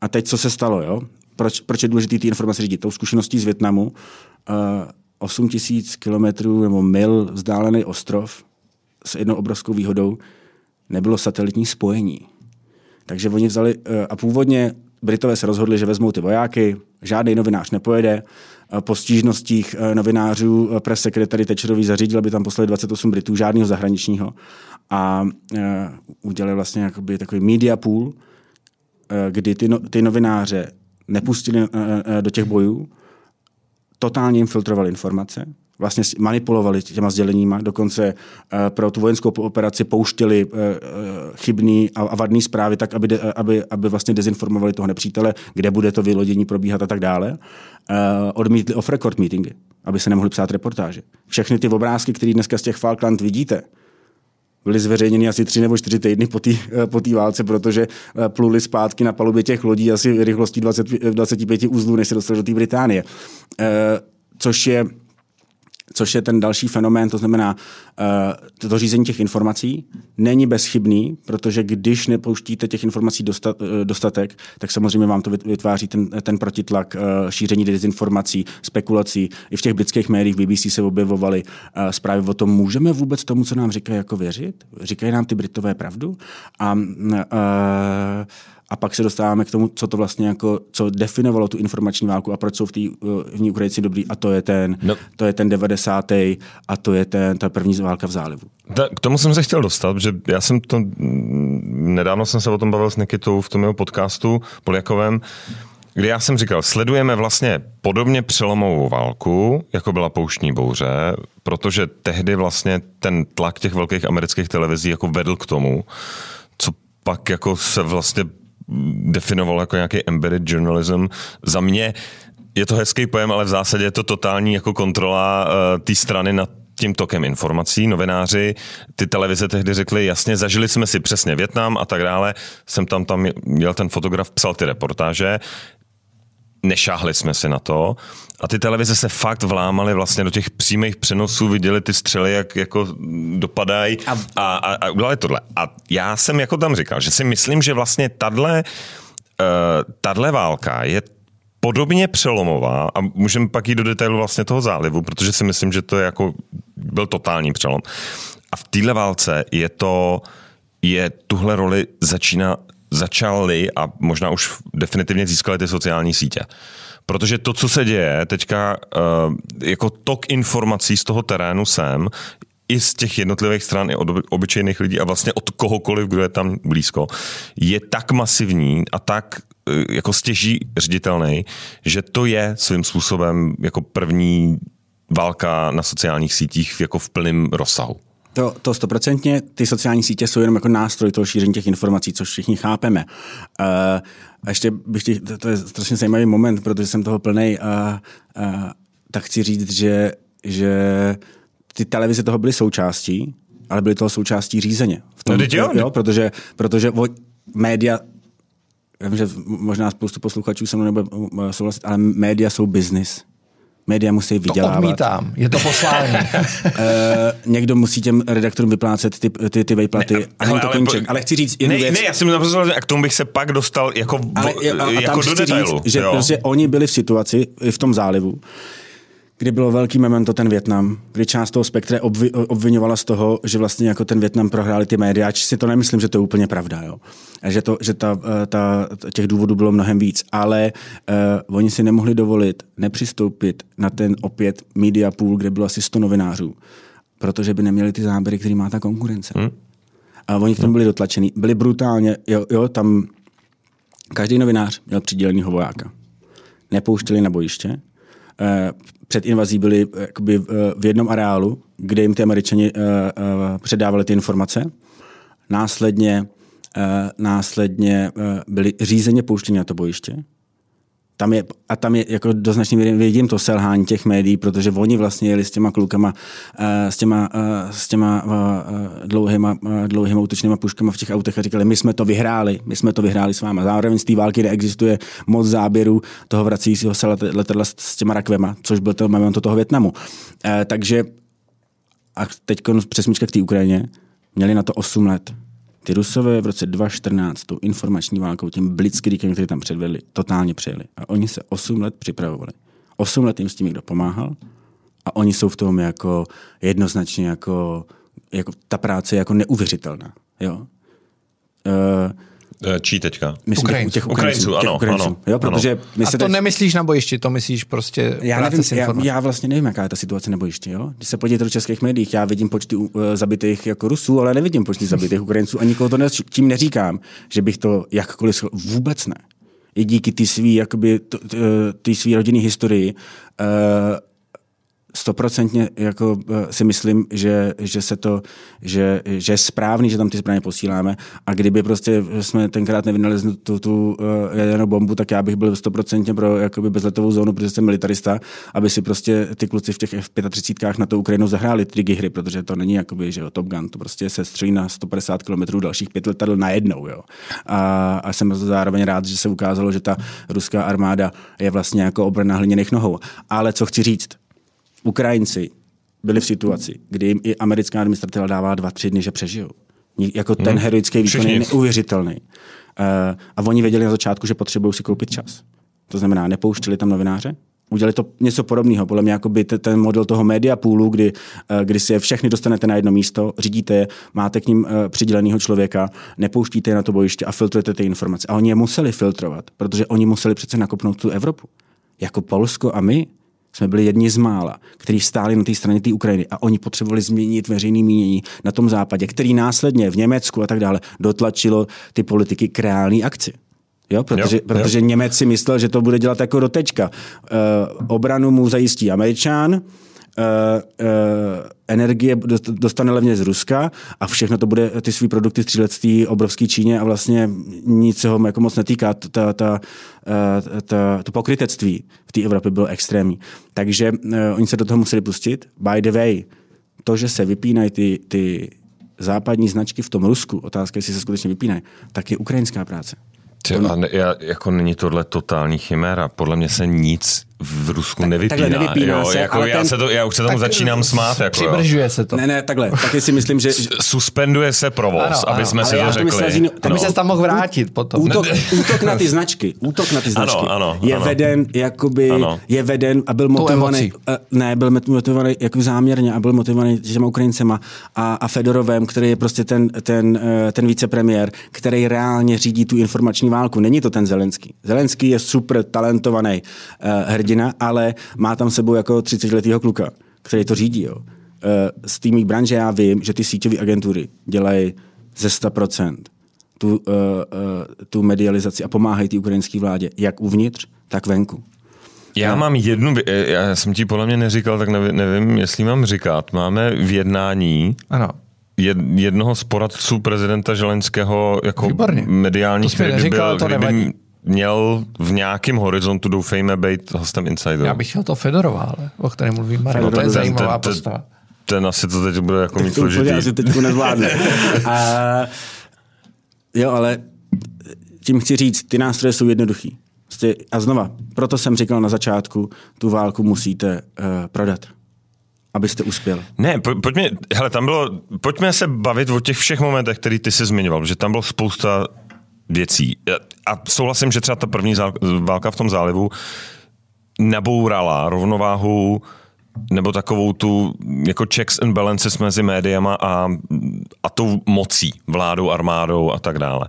A teď co se stalo, jo? Proč, proč je důležité ty informace řídit? Tou zkušeností z Větnamu. Uh, 8 tisíc kilometrů nebo mil vzdálený ostrov s jednou obrovskou výhodou nebylo satelitní spojení. Takže oni vzali, uh, a původně Britové se rozhodli, že vezmou ty vojáky, žádný novinář nepojede, po stížnostích eh, novinářů eh, press secretary Thatcherový zařídil, aby tam poslali 28 Britů, žádného zahraničního. A udělali vlastně jakoby takový media pool, kdy ty, no, ty novináře nepustili do těch bojů, totálně jim filtrovali informace, vlastně manipulovali těma sděleníma, dokonce uh, pro tu vojenskou operaci pouštěli uh, chybný a, vadný zprávy tak, aby, aby, aby vlastně dezinformovali toho nepřítele, kde bude to vylodění probíhat a tak dále. Odmítli off-record meetingy, aby se nemohli psát reportáže. Všechny ty obrázky, které dneska z těch Falkland vidíte, byly zveřejněny asi tři nebo čtyři týdny po té po válce, protože pluli zpátky na palubě těch lodí asi rychlostí 20, 25 uzlů, než se dostali do té Británie. Což je což je ten další fenomén, to znamená to řízení těch informací, není bezchybný, protože když nepouštíte těch informací uh, dostatek, tak samozřejmě vám to vytváří ten, ten protitlak uh, šíření dezinformací, spekulací. I v těch britských médiích BBC se objevovaly zprávy o tom, můžeme vůbec tomu, co nám říkají, jako věřit? Říkají nám ty Britové pravdu? A uh, a pak se dostáváme k tomu, co to vlastně jako, co definovalo tu informační válku a proč jsou v, tý, v ní Ukrajinci dobrý a to je ten, no. to je ten 90. a to je ten, ta první válka v zálivu. K tomu jsem se chtěl dostat, že já jsem to, nedávno jsem se o tom bavil s Nikitou v tom jeho podcastu Poliakovém, kdy já jsem říkal, sledujeme vlastně podobně přelomovou válku, jako byla pouštní bouře, protože tehdy vlastně ten tlak těch velkých amerických televizí jako vedl k tomu, co pak jako se vlastně definoval jako nějaký embedded journalism. Za mě je to hezký pojem, ale v zásadě je to totální jako kontrola uh, té strany nad tím tokem informací. Novináři, ty televize tehdy řekli, jasně, zažili jsme si přesně Větnam a tak dále. Jsem tam, tam měl ten fotograf, psal ty reportáže nešáhli jsme si na to. A ty televize se fakt vlámaly vlastně do těch přímých přenosů, viděli ty střely, jak jako dopadají a, a, a, a udělali tohle. A já jsem jako tam říkal, že si myslím, že vlastně tadle, uh, tadle válka je podobně přelomová a můžeme pak jít do detailu vlastně toho zálivu, protože si myslím, že to je jako byl totální přelom. A v téhle válce je to, je tuhle roli začíná začaly a možná už definitivně získaly ty sociální sítě. Protože to, co se děje teďka, eh, jako tok informací z toho terénu sem, i z těch jednotlivých stran, i od obyčejných lidí a vlastně od kohokoliv, kdo je tam blízko, je tak masivní a tak jako stěží ředitelný, že to je svým způsobem jako první válka na sociálních sítích jako v plném rozsahu. To, to stoprocentně, ty sociální sítě jsou jenom jako nástroj toho šíření těch informací, což všichni chápeme. Uh, a ještě bych chtěl, to, to je strašně zajímavý moment, protože jsem toho plný a, a tak chci říct, že, že ty televize toho byly součástí, ale byly toho součástí řízeně. V tom, no, jo, jo, protože, protože o, média, já vím, že možná spoustu posluchačů se mnou nebude uh, souhlasit, ale média jsou business. Média musí vydělávat. To odmítám, je to poslání. uh, někdo musí těm redaktorům vyplácet ty, ty, ty vejplaty ne, a není to konček. Ale, ale chci říct jednu ne, věc. Ne, já jsem naprosto a k tomu bych se pak dostal jako, ale, a, a jako do detailu. Říct, že prostě oni byli v situaci, v tom zálivu, kdy bylo velký memento ten Větnam, kdy část toho spektra obvi, obvinovala z toho, že vlastně jako ten Větnam prohráli ty média, či si to nemyslím, že to je úplně pravda, jo. A že, to, že ta, eh, ta, těch důvodů bylo mnohem víc, ale uh, oni si nemohli dovolit nepřistoupit na ten opět media pool, kde bylo asi 100 novinářů, protože by neměli ty záběry, který má ta konkurence. Hmm. A oni k tomu byli dotlačení. Byli brutálně, jo, jo tam každý novinář měl přidělenýho vojáka. Nepouštěli na bojiště, před invazí byli eh, jakoby v jednom areálu, kde jim ty američani eh, předávali ty informace. Následně, následně byli řízeně pouštěni na to bojiště tam je, a tam je jako do značné míry vidím to selhání těch médií, protože oni vlastně jeli s těma klukama, uh, s těma, uh, s těma uh, dlouhýma, uh, dlouhýma útočnýma puškama v těch autech a říkali, my jsme to vyhráli, my jsme to vyhráli s váma. Zároveň z té války neexistuje moc záběrů toho vracícího se letadla s těma rakvema, což byl to moment toho Větnamu. Takže a teď přesmička k té Ukrajině, měli na to 8 let ty Rusové v roce 2014 tou informační válkou, tím blitzkriegem, který tam předvedli, totálně přejeli. A oni se 8 let připravovali. 8 let jim s tím někdo pomáhal a oni jsou v tom jako jednoznačně jako, jako ta práce je jako neuvěřitelná. Jo? Uh, čí teďka? Myslím Ukrajinců. Těch, těch Ukrajinců, Ukrajinců, ano, Ukrajinců. ano. Jo, protože ano. My A to teď... nemyslíš na bojišti, to myslíš prostě já, nevím, já, já, vlastně nevím, jaká je ta situace na bojišti. Jo? Když se podíváte do českých médií, já vidím počty uh, zabitých jako Rusů, ale nevidím počty zabitých Ukrajinců a nikoho to ne, tím neříkám, že bych to jakkoliv vůbec ne. I díky té svý, jakoby, té svý rodinné historii uh, stoprocentně jako eh, si myslím, že, že, se to, že, že je správný, že tam ty zbraně posíláme a kdyby prostě jsme tenkrát nevynalezli tu, tu uh, jadernou bombu, tak já bych byl stoprocentně pro jakoby bezletovou zónu, protože jsem militarista, aby si prostě ty kluci v těch F-35 na to Ukrajinu zahráli ty hry, protože to není jakoby, že jo, Top Gun, to prostě se střelí na 150 km dalších pět letadel najednou, jo. A, a jsem zároveň rád, že se ukázalo, že ta ruská armáda je vlastně jako obrana hliněných nohou. Ale co chci říct, Ukrajinci byli v situaci, kdy jim i americká administrativa dává dva, tři dny, že přežijou. Jako ten hmm. heroický výkon je neuvěřitelný. Uh, a oni věděli na začátku, že potřebují si koupit čas. To znamená, nepouštili tam novináře, udělali to něco podobného. Podle mě jako by ten model toho media poolu, kdy, eh, kdy si je všechny dostanete na jedno místo, řídíte je, máte k ním eh, přiděleného člověka, nepouštíte je na to bojiště a filtrujete ty informace. A oni je museli filtrovat, protože oni museli přece nakopnout tu Evropu. Jako Polsko a my jsme byli jedni z mála, kteří stáli na té straně té Ukrajiny a oni potřebovali změnit veřejné mínění na tom západě, který následně v Německu a tak dále dotlačilo ty politiky k reální akci. Jo, protože, jo, protože jo. Němec si myslel, že to bude dělat jako dotečka. Uh, obranu mu zajistí Američan, energie dostane levně z Ruska a všechno to bude ty svý produkty střílectví obrovský Číně a vlastně nic se ho jako moc netýká. Ta, ta, ta, ta, to pokrytectví v té Evropě bylo extrémní. Takže oni se do toho museli pustit. By the way, to, že se vypínají ty, ty západní značky v tom Rusku, otázka, jestli se skutečně vypínají, tak je ukrajinská práce. Tě, a ne, já, jako není tohle totální chiméra. Podle mě se nic v Rusku tak, nevypíná. nevypíná jo, se, jako já, ten, se to, já už se tomu tak, začínám smát. Jako, přibržuje se to. Ne, ne, takhle. Taky si myslím, že... Suspenduje se provoz, ano, aby ano, jsme si to řekli. Myslel, tak by se tam mohl vrátit potom. Útok, útok na ty značky, útok na ty značky ano, ano, je ano. veden, jakoby, ano. je veden a byl motivovaný, uh, ne, byl motivovaný jako záměrně a byl motivovaný těma Ukrajincema a, a Fedorovem, který je prostě ten, ten, uh, ten vicepremiér, který reálně řídí tu informační válku. Není to ten Zelenský. Zelenský je super talentovaný uh, hrdina, ale má tam sebou jako 30-letýho kluka, který to řídí. Jo. z té branže já vím, že ty síťové agentury dělají ze 100% tu, uh, uh, tu medializaci a pomáhají té ukrajinské vládě, jak uvnitř, tak venku. Já no. mám jednu, já jsem ti podle mě neříkal, tak nevím, nevím jestli mám říkat. Máme v jednání ano. Jed, jednoho z poradců prezidenta Želenského jako Výborně. mediální, který by, byl, to který by měl v nějakém horizontu, doufejme, být hostem Insideru. Já bych chtěl to Fedorova, ale, o kterém mluvím. Marino, to je zajímavá ten, postava. Ten, ten asi to teď bude jako mít složitý. asi teď nezvládne. a, jo, ale tím chci říct, ty nástroje jsou jednoduchý. Prostě, a znova, proto jsem říkal na začátku, tu válku musíte uh, prodat abyste uspěl. Ne, po, pojďme, hele, tam bylo, pojďme se bavit o těch všech momentech, který ty jsi zmiňoval, že tam bylo spousta věcí. A souhlasím, že třeba ta první válka v tom zálivu nabourala rovnováhu nebo takovou tu jako checks and balances mezi médiama a, a tou mocí, vládou, armádou a tak dále.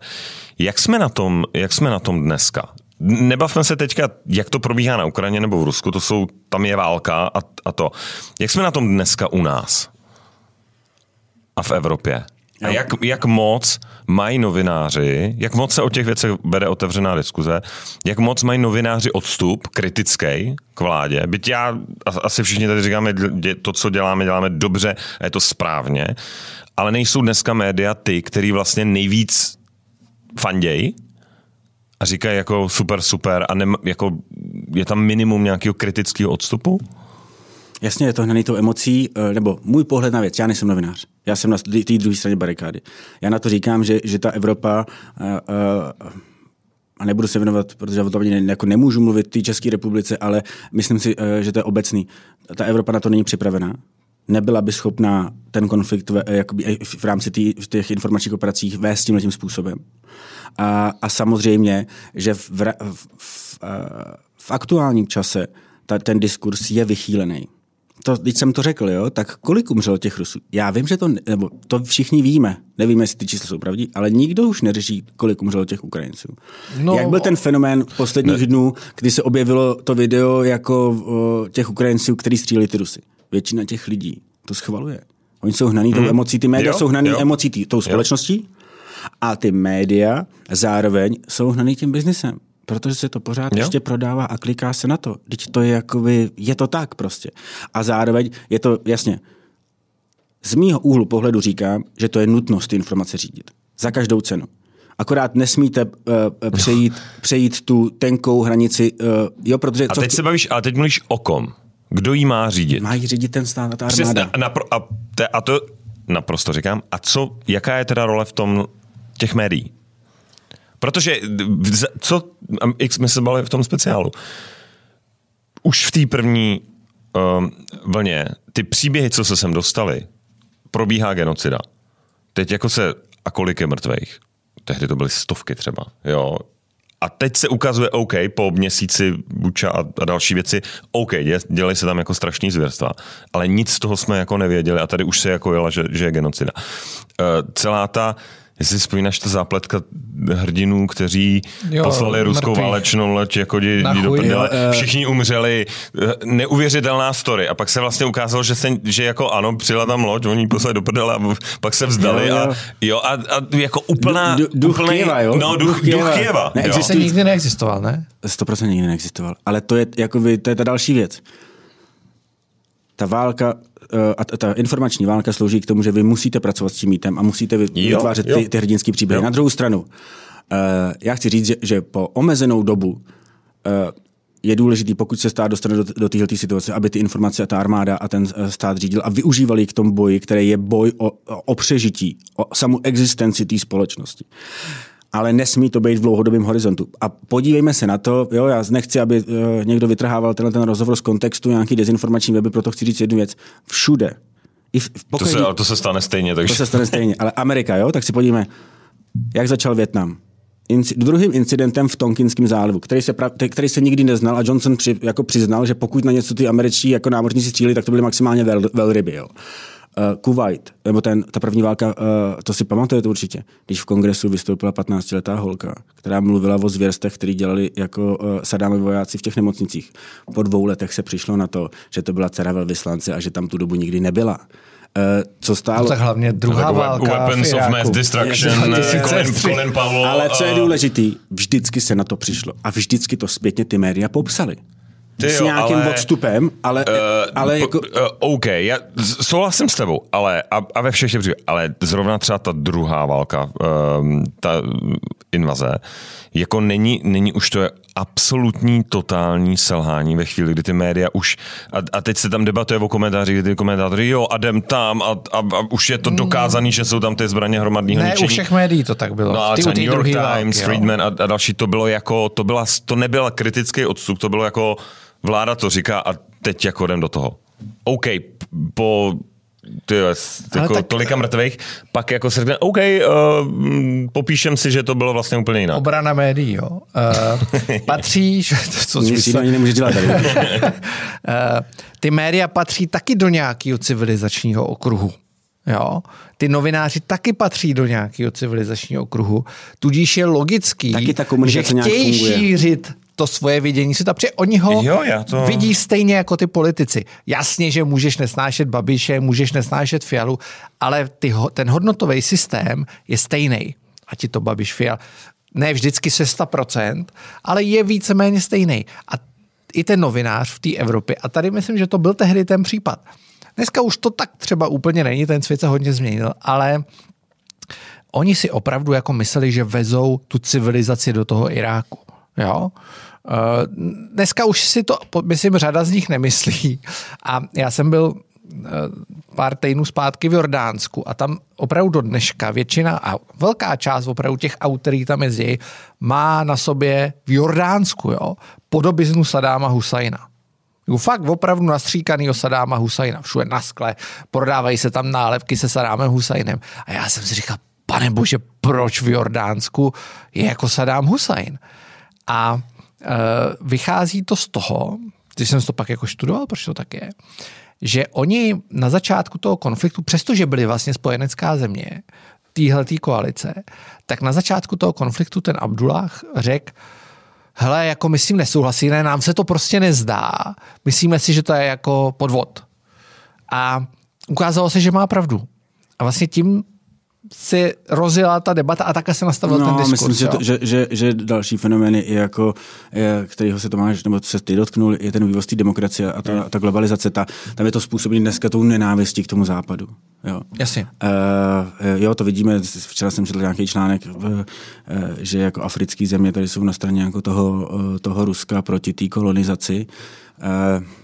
Jak jsme na tom, jak jsme na tom dneska? Nebavme se teďka, jak to probíhá na Ukrajině nebo v Rusku, to jsou, tam je válka a, a to. Jak jsme na tom dneska u nás? A v Evropě? A jak, jak moc mají novináři, jak moc se o těch věcech vede otevřená diskuze, jak moc mají novináři odstup kritický k vládě. Byť já, asi všichni tady říkáme, to, co děláme, děláme dobře a je to správně, ale nejsou dneska média ty, který vlastně nejvíc fandějí a říkají jako super, super a ne, jako je tam minimum nějakého kritického odstupu? Jasně, je to hnaný tou emocí, eh, nebo můj pohled na věc, já nejsem novinář. Já jsem na té druhé straně barikády. Já na to říkám, že, že ta Evropa, uh, uh, a nebudu se věnovat, protože o tom jako nemůžu mluvit té České republice, ale myslím si, že to je obecný. Ta Evropa na to není připravená. Nebyla by schopná ten konflikt v, jakoby, v rámci tý, těch informačních operacích vést tímhle tím způsobem. A, a samozřejmě, že v, v, v, v aktuálním čase ta, ten diskurs je vychýlený to, když jsem to řekl, jo, tak kolik umřelo těch Rusů? Já vím, že to, nebo to všichni víme, nevíme, jestli ty čísla jsou pravdí, ale nikdo už neřeší, kolik umřelo těch Ukrajinců. No, Jak byl ten fenomén posledních ne. dnů, kdy se objevilo to video jako o, těch Ukrajinců, který stříleli ty Rusy? Většina těch lidí to schvaluje. Oni jsou hnaný hmm. tou emocí, ty média jo, jsou hnaný jo. emocí tý, tou společností jo. a ty média zároveň jsou hnaný tím biznesem protože se to pořád jo. ještě prodává a kliká se na to. Teď to je jakoby, je to tak prostě. A zároveň je to, jasně, z mýho úhlu pohledu říkám, že to je nutnost ty informace řídit. Za každou cenu. Akorát nesmíte uh, přejít, přejít tu tenkou hranici, uh, jo, protože... A teď se bavíš, ale teď mluvíš o kom? Kdo jí má řídit? Má jí řídit ten stát a ta armáda. Přesně, a, napro, a, te, a to naprosto říkám. A co, jaká je teda role v tom těch médií? Protože, co, jak jsme se bali v tom speciálu, už v té první um, vlně, ty příběhy, co se sem dostali, probíhá genocida. Teď jako se, a kolik je mrtvých? Tehdy to byly stovky třeba, jo. A teď se ukazuje, OK, po měsíci Buča a, a další věci, OK, dělají se tam jako strašný zvěrstva, ale nic z toho jsme jako nevěděli a tady už se jako jela, že, že je genocida. Uh, celá ta Jestli vzpomínáš ta zápletka hrdinů, kteří jo, poslali ruskou mrtvý. válečnou loď jako dí, dí do prdele, jo, všichni umřeli, neuvěřitelná story. A pak se vlastně ukázalo, že, se, že jako ano, přijela tam loď, oni poslali do prdele a pak se vzdali jo, jo. a jo a, a jako úplná... Du, duch úplný, Kieva, jo? No, duch, duch Kieva. Duch Kieva nikdy neexistoval, ne? 100% nikdy neexistoval. Ale to je, jako by, to je ta další věc. Ta válka Eh, a ta informační válka slouží k tomu, že vy musíte pracovat s tím mítem a musíte vytvářet jo, jo. ty, ty hrdinské příběhy. Jo. Na druhou stranu, eh, já chci říct, že, že po omezenou dobu eh, je důležitý, pokud se stát dostane do, do této situace, aby ty informace a ta armáda a ten stát řídil a využívali k tomu boji, který je boj o, o přežití, o samu existenci té společnosti ale nesmí to být v dlouhodobém horizontu. A podívejme se na to, jo, já nechci, aby uh, někdo vytrhával tenhle ten rozhovor z kontextu nějaký dezinformační weby, proto chci říct jednu věc. Všude. I v, pokud, to, se, ale to se stane stejně. Takže... To se stane stejně, ale Amerika, jo, tak si podívejme, jak začal Větnam. Inci- druhým incidentem v Tonkinském zálivu, který se, pra- který se nikdy neznal a Johnson při, jako přiznal, že pokud na něco ty američtí jako námořníci stříleli, tak to byly maximálně vel, velryby. Jo. Uh, Kuwait, nebo ten, ta první válka, uh, to si pamatujete určitě, když v kongresu vystoupila 15-letá holka, která mluvila o zvěrstech, který dělali jako uh, Sadámy vojáci v těch nemocnicích. Po dvou letech se přišlo na to, že to byla dcera velvyslance a že tam tu dobu nikdy nebyla. Uh, co stálo? No tak hlavně druhá Jako válka Weapons of. Mass Destruction, Je, eh, Colin, 2003. Colin Powell. Ale co je důležitý, vždycky se na to přišlo a vždycky to zpětně ty média popsali. Ty S jo, nějakým ale- odstupem, ale, Uh, ale jako... uh, OK, já souhlasím s tebou, ale a, a ve všech těch případech, ale zrovna třeba ta druhá válka, um, ta invaze, jako není, není už to absolutní totální selhání ve chvíli, kdy ty média už, a, a teď se tam debatuje o komentáři, kdy ty komentátory, jo, a jdem tam a, a, a už je to dokázaný, že jsou tam ty zbraně hromadného Ne, ničení. u všech médií to tak bylo. No a Ty- New York Times, války. Friedman a, a další, to bylo jako, to, byla, to nebyl kritický odstup, to bylo jako vláda to říká a teď jako jdem do toho. OK, po ty, jako tak- tolika mrtvých, pak jako se řekne, OK, uh, popíšem si, že to bylo vlastně úplně jinak. Obrana médií, jo. Uh, patří, že- co Nic myslel? jiného ani nemůže dělat tady. Eh, ty média patří taky do nějakého civilizačního okruhu. Jo? Ty novináři taky patří do nějakého civilizačního okruhu, tudíž je logický, Taky ta že komunikace nějak chtějí funguje. šířit to svoje vidění světa, protože oni ho Jo, já to- vidí stejně jako ty politici. Jasně, že můžeš nesnášet Babiše, můžeš nesnášet Fialu, ale ty, ten hodnotový systém je stejný. A ti to Babiš Fial. Ne vždycky se 100%, ale je víceméně stejný. A i ten novinář v té Evropě. A tady myslím, že to byl tehdy ten případ. Dneska už to tak třeba úplně není, ten svět se hodně změnil, ale oni si opravdu jako mysleli, že vezou tu civilizaci do toho Iráku. Jo? Eh, Dneska už si to, myslím, řada z nich nemyslí. A já jsem byl eh, pár týdnů zpátky v Jordánsku a tam opravdu do dneška většina a velká část opravdu těch aut, který tam jezdí, má na sobě v Jordánsku jo, podobiznu Sadáma Husajna. Jako fakt opravdu nastříkanýho Sadáma Husajna. Všude na skle, prodávají se tam nálepky se Sadámem Husajnem. A já jsem si říkal, pane bože, proč v Jordánsku je jako Sadám Husajn? A e, vychází to z toho, když jsem to pak jako študoval, proč to tak je, že oni na začátku toho konfliktu, přestože byli vlastně spojenecká země, téhletý koalice, tak na začátku toho konfliktu ten Abdullah řekl, hele, jako my s tím nesouhlasíme, nám se to prostě nezdá, myslíme si, že to je jako podvod. A ukázalo se, že má pravdu. A vlastně tím se rozjela ta debata a takhle se nastavil ten No, diskurs. myslím, že, to, že, že, že další fenomén je jako, je, kterýho se Tomáš, nebo se ty dotknul, je ten vývoz té demokracie a ta, ta globalizace. Ta, tam je to způsobené dneska tou nenávistí k tomu západu. Jo. Jasně. Uh, jo, to vidíme, včera jsem četl nějaký článek, uh, že jako africké země tady jsou na straně jako toho, uh, toho Ruska proti té kolonizaci. Uh,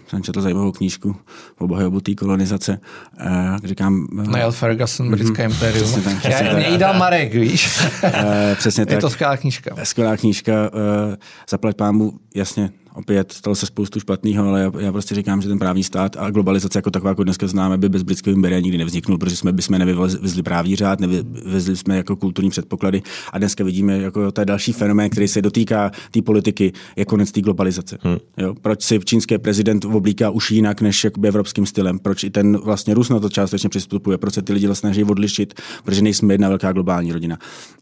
jsem četl zajímavou knížku o obhajobu té kolonizace. Uh, říkám, uh, Niall Ferguson, britské impérium. Přesně tak, přesně Já, tak. dal Marek, víš? uh, přesně je tak. to skvělá knížka. Skvělá knížka, uh, zaplať pámu, jasně, opět stalo se spoustu špatného, ale já, já, prostě říkám, že ten právní stát a globalizace jako taková, jako dneska známe, by bez britského impéria nikdy nevzniknul, protože jsme bychom nevyvezli právní řád, nevyvezli jsme jako kulturní předpoklady a dneska vidíme, jako to je další fenomén, který se dotýká té politiky, je konec té globalizace. Hmm. Jo? Proč si čínský prezident oblíká už jinak než jakoby evropským stylem? Proč i ten vlastně Rus na to částečně přistupuje? Proč se ty lidi vlastně snaží odlišit? Protože nejsme jedna velká globální rodina.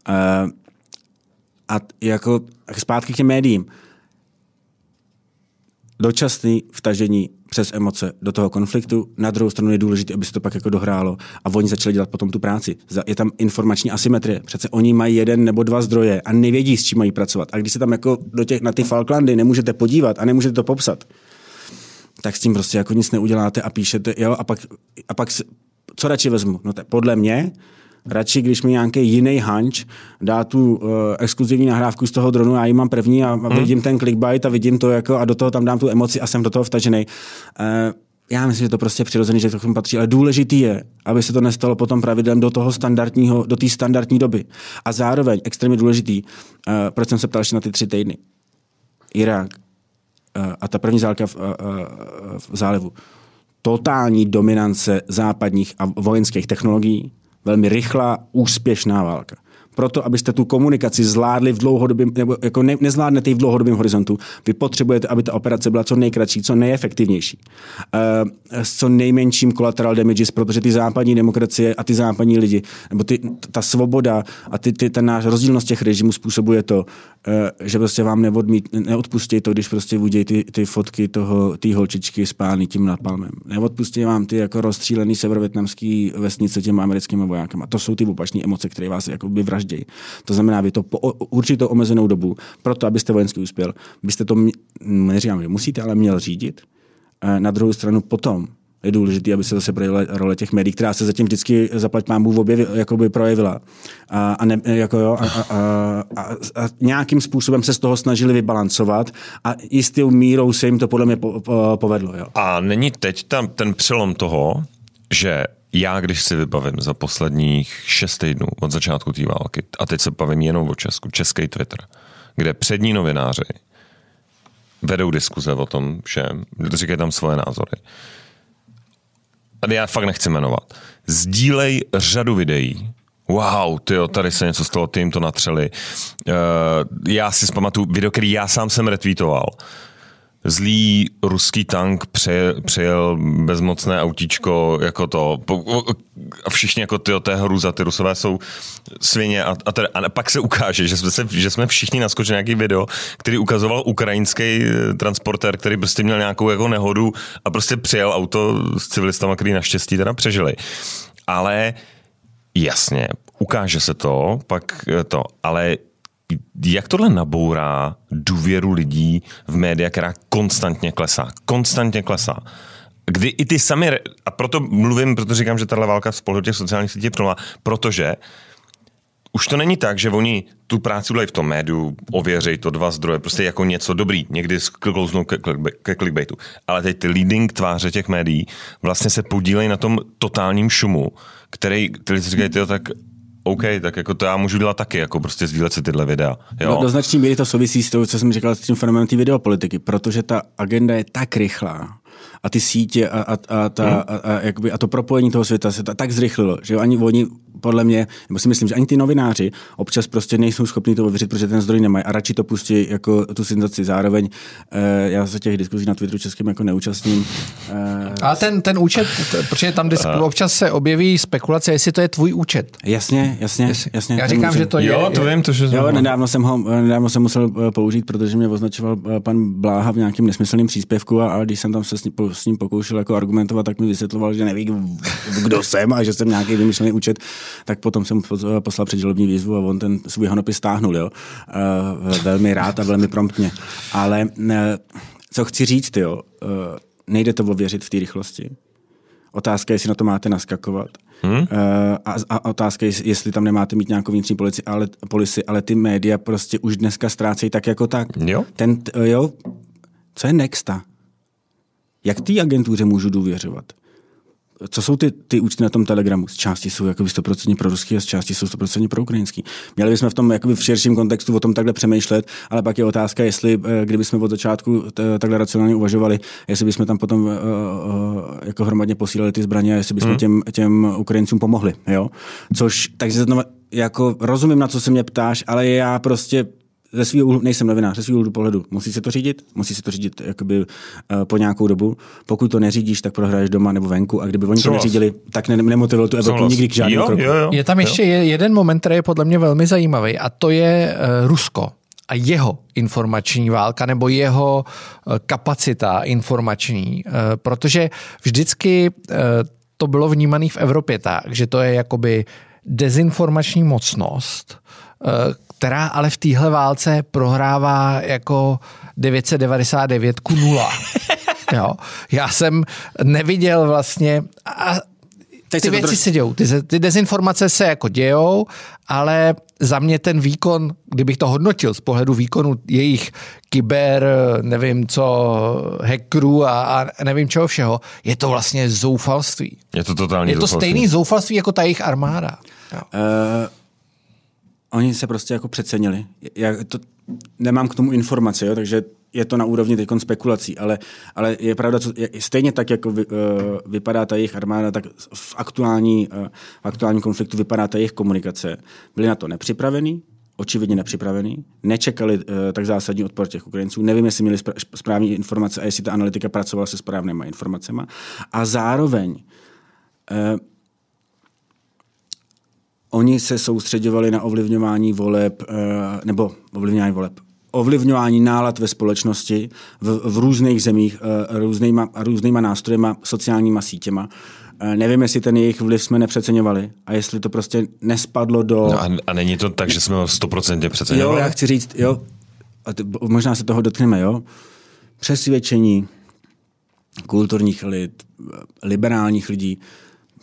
Uh, a jako zpátky k těm médiím. Dočasný vtažení přes emoce do toho konfliktu. Na druhou stranu je důležité, aby se to pak jako dohrálo a oni začali dělat potom tu práci. Je tam informační asymetrie. Přece oni mají jeden nebo dva zdroje a nevědí, s čím mají pracovat. A když se tam jako do těch, na ty Falklandy nemůžete podívat a nemůžete to popsat, tak s tím prostě jako nic neuděláte a píšete, jo, a pak, a pak co radši vezmu? No to podle mě, radši, když mi nějaký jiný hanč dá tu uh, exkluzivní nahrávku z toho dronu, já ji mám první a, a hmm. vidím ten clickbait a vidím to jako a do toho tam dám tu emoci a jsem do toho vtažený. Uh, já myslím, že to prostě je přirozený, že to k tomu patří, ale důležitý je, aby se to nestalo potom pravidlem do toho standardního, do té standardní doby. A zároveň extrémně důležitý, uh, proč jsem se ptal ještě na ty tři týdny. Irák uh, a ta první zálka v, uh, uh, v zálivu. Totální dominance západních a vojenských technologií, velmi rychlá, úspěšná válka. Proto, abyste tu komunikaci zvládli v dlouhodobém, nebo jako ne, nezvládnete ji v dlouhodobém horizontu, vy potřebujete, aby ta operace byla co nejkratší, co nejefektivnější. Uh, s co nejmenším collateral damages, protože ty západní demokracie a ty západní lidi, nebo ty, ta svoboda a ty, ty, ten náš rozdílnost těch režimů způsobuje to, Eh, že prostě vám neodmít, neodpustí to, když prostě udějí ty, ty fotky toho, té holčičky spálný tím napalmem. Neodpustí vám ty jako rozstřílený severovětnamský vesnice těma americkými vojákama. To jsou ty opačné emoce, které vás jako by vraždějí. To znamená, vy to po určitou omezenou dobu, proto abyste vojensky uspěl, byste to, neříkám, že musíte, ale měl řídit. Eh, na druhou stranu potom je důležité, aby se zase projevila role těch médií, která se zatím vždycky zaplať mámu v objevi, jakoby projevila. A, a, ne, jako jo, a, a, a, a, nějakým způsobem se z toho snažili vybalancovat a jistou mírou se jim to podle mě po, po, povedlo. Jo. A není teď tam ten přelom toho, že já, když si vybavím za posledních šest týdnů od začátku té války, a teď se bavím jenom o Česku, český Twitter, kde přední novináři vedou diskuze o tom všem, říkají tam svoje názory, já fakt nechci jmenovat, sdílej řadu videí, wow, tyjo, tady se něco stalo, ty jim to natřeli. Uh, já si zpamatuju video, který já sám jsem retweetoval zlý ruský tank přejel, přejel bezmocné autíčko jako to a všichni jako ty, té hruza, ty rusové jsou svině a, a, teda, a pak se ukáže, že jsme, se, že jsme všichni naskočili nějaký video, který ukazoval ukrajinský eh, transportér, který prostě měl nějakou jako nehodu a prostě přijel auto s civilistama, který naštěstí teda přežili. Ale jasně, ukáže se to, pak to, ale jak tohle nabourá důvěru lidí v média, která konstantně klesá. Konstantně klesá. Kdy i ty sami, a proto mluvím, proto říkám, že tahle válka z pohledu těch sociálních sítí je protože už to není tak, že oni tu práci udělají v tom médiu, ověří to dva zdroje, prostě jako něco dobrý, někdy sklouznou ke, ke clickbaitu. Ale teď ty leading tváře těch médií vlastně se podílejí na tom totálním šumu, který, který si říkají, tak OK, tak jako to já můžu dělat taky, jako prostě sdílet si tyhle videa. Jo? Do, do značné míry to souvisí s tím, co jsem říkal s tím fenomenem té videopolitiky, protože ta agenda je tak rychlá, a ty sítě a, a, a, ta, hmm. a, a, jakoby, a to propojení toho světa se ta, tak zrychlilo, že ani oni podle mě, nebo si myslím, že ani ty novináři občas prostě nejsou schopni to ověřit, protože ten zdroj nemají a radši to pustí jako tu senzaci. Zároveň eh, já se těch diskuzí na Twitteru českým jako neúčastním. Eh, a ten, ten účet, protože tam uh. občas se objeví spekulace, jestli to je tvůj účet. Jasně, jasně, jasně. já říkám, že to je. Jo, to vím, to, že jo, nedávno jsem ho nedávno jsem musel eh, použít, protože mě označoval eh, pan Bláha v nějakém nesmyslném příspěvku a, a když jsem tam se s ním, s ním pokoušel jako argumentovat, tak mi vysvětloval, že neví, kdo jsem a že jsem nějaký vymyšlený účet, tak potom jsem poslal předžalobní výzvu a on ten svůj honopis stáhnul, jo. Uh, velmi rád a velmi promptně. Ale uh, co chci říct, jo, uh, nejde to ověřit v té rychlosti. Otázka je, jestli na to máte naskakovat. Hmm? A, a otázka je, jestli tam nemáte mít nějakou vnitřní polici, ale, polici, ale ty média prostě už dneska ztrácejí tak jako tak. Jo. Ten, jo, co je Nexta? Jak té agentuře můžu důvěřovat? co jsou ty, ty účty na tom Telegramu? Z části jsou jakoby 100% pro ruský a z části jsou 100% pro ukrajinský. Měli bychom v tom jakoby v širším kontextu o tom takhle přemýšlet, ale pak je otázka, jestli eh, kdyby jsme od začátku takhle racionálně uvažovali, jestli bychom tam potom uh, uh, jako hromadně posílali ty zbraně, jestli bychom hmm. těm, těm Ukrajincům pomohli. Jo? Což, takže jako rozumím, na co se mě ptáš, ale já prostě ze svého úhlu, nejsem novinář, ze svého úhlu pohledu, musí se to řídit, musí se to řídit jakoby, uh, po nějakou dobu. Pokud to neřídíš, tak prohraješ doma nebo venku a kdyby oni to neřídili, tak ne, nemotivovalo tu Evropu nikdy k žádnému kroku. Jo, jo, je tam ještě jo. jeden moment, který je podle mě velmi zajímavý a to je uh, Rusko a jeho informační válka nebo jeho uh, kapacita informační, uh, protože vždycky uh, to bylo vnímané v Evropě tak, že to je jakoby dezinformační mocnost, která ale v téhle válce prohrává jako 999 ku 0. Jo. Já jsem neviděl vlastně a Teď ty věci troš... se dějou, ty, ty dezinformace se jako dějou, ale za mě ten výkon, kdybych to hodnotil z pohledu výkonu jejich kyber, nevím co, hackerů a, a nevím čeho všeho, je to vlastně zoufalství. Je to totální Je to zoufalství. stejný zoufalství jako ta jejich armáda. Jo. Uh Oni se prostě jako přecenili. Já to, nemám k tomu informace, jo, takže je to na úrovni teď spekulací, ale, ale je pravda, co, je, stejně tak, jako vy, uh, vypadá ta jejich armáda, tak v aktuální, uh, v konfliktu vypadá ta jejich komunikace. Byli na to nepřipravení, očividně nepřipravený, nečekali uh, tak zásadní odpor těch Ukrajinců, nevím, jestli měli správné informace a jestli ta analytika pracovala se správnými informacemi. A zároveň uh, oni se soustředovali na ovlivňování voleb, uh, nebo ovlivňování voleb, ovlivňování nálad ve společnosti v, v různých zemích uh, různýma, různýma nástrojema, sociálníma sítěma. Uh, nevím, jestli ten jejich vliv jsme nepřeceňovali a jestli to prostě nespadlo do... No a, a není to tak, že jsme ho stoprocentně přeceňovali? Jo, já chci říct, jo, a t- možná se toho dotkneme, jo. Přesvědčení kulturních elit, liberálních lidí,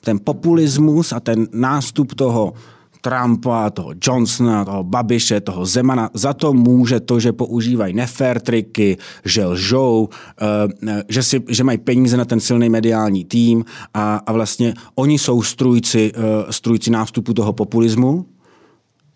ten populismus a ten nástup toho Trumpa, toho Johnsona, toho Babiše, toho Zemana. Za to může to, že používají nefér triky, že lžou, eh, že, si, že mají peníze na ten silný mediální tým a, a vlastně oni jsou strujci, eh, strujci nástupu toho populismu,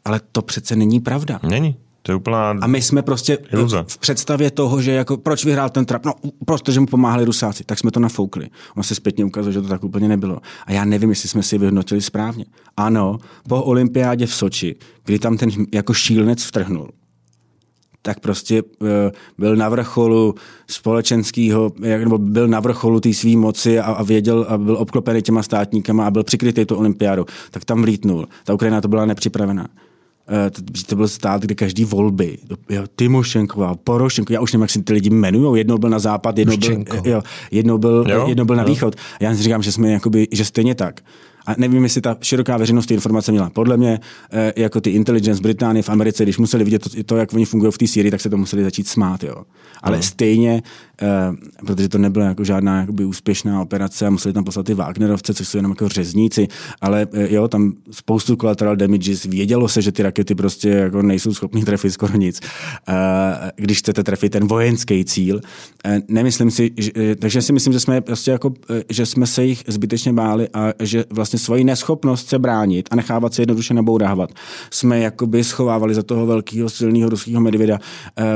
ale to přece není pravda. Není. To je úplná A my jsme prostě iluze. v představě toho, že jako proč vyhrál ten Trump? No, protože mu pomáhali Rusáci. Tak jsme to nafoukli. On se zpětně ukázal, že to tak úplně nebylo. A já nevím, jestli jsme si vyhodnotili správně. Ano, po olympiádě v Soči, kdy tam ten jako šílenec vtrhnul, tak prostě uh, byl na vrcholu společenského, nebo byl na vrcholu té své moci a, a věděl a byl obklopený těma státníkama a byl přikrytý to olympiádu, tak tam vlítnul. Ta Ukrajina to byla nepřipravená. Uh, to, to byl stát, kde každý volby, jo, Timošenková, Porošenko, já už nevím, jak si ty lidi jmenují, jednou byl na západ, jednou byl, jo, jednou byl, jo, jednou byl na jo. východ. Já si říkám, že jsme jakoby, že stejně tak. A nevím, jestli ta široká veřejnost ty informace měla. Podle mě, eh, jako ty intelligence Británie v Americe, když museli vidět to, to jak oni fungují v té Syrii, tak se to museli začít smát. Jo. Ale no. stejně, eh, protože to nebyla jako žádná jakoby, úspěšná operace a museli tam poslat ty Wagnerovce, což jsou jenom jako řezníci, ale eh, jo, tam spoustu collateral damages, vědělo se, že ty rakety prostě jako nejsou schopný trefit skoro nic. Když chcete trefit ten vojenský cíl, nemyslím si, že, takže si myslím, že jsme prostě jako, že jsme se jich zbytečně báli a že vlastně svoji neschopnost se bránit a nechávat se jednoduše nabourávat, jsme jakoby schovávali za toho velkého silného ruského medvěda,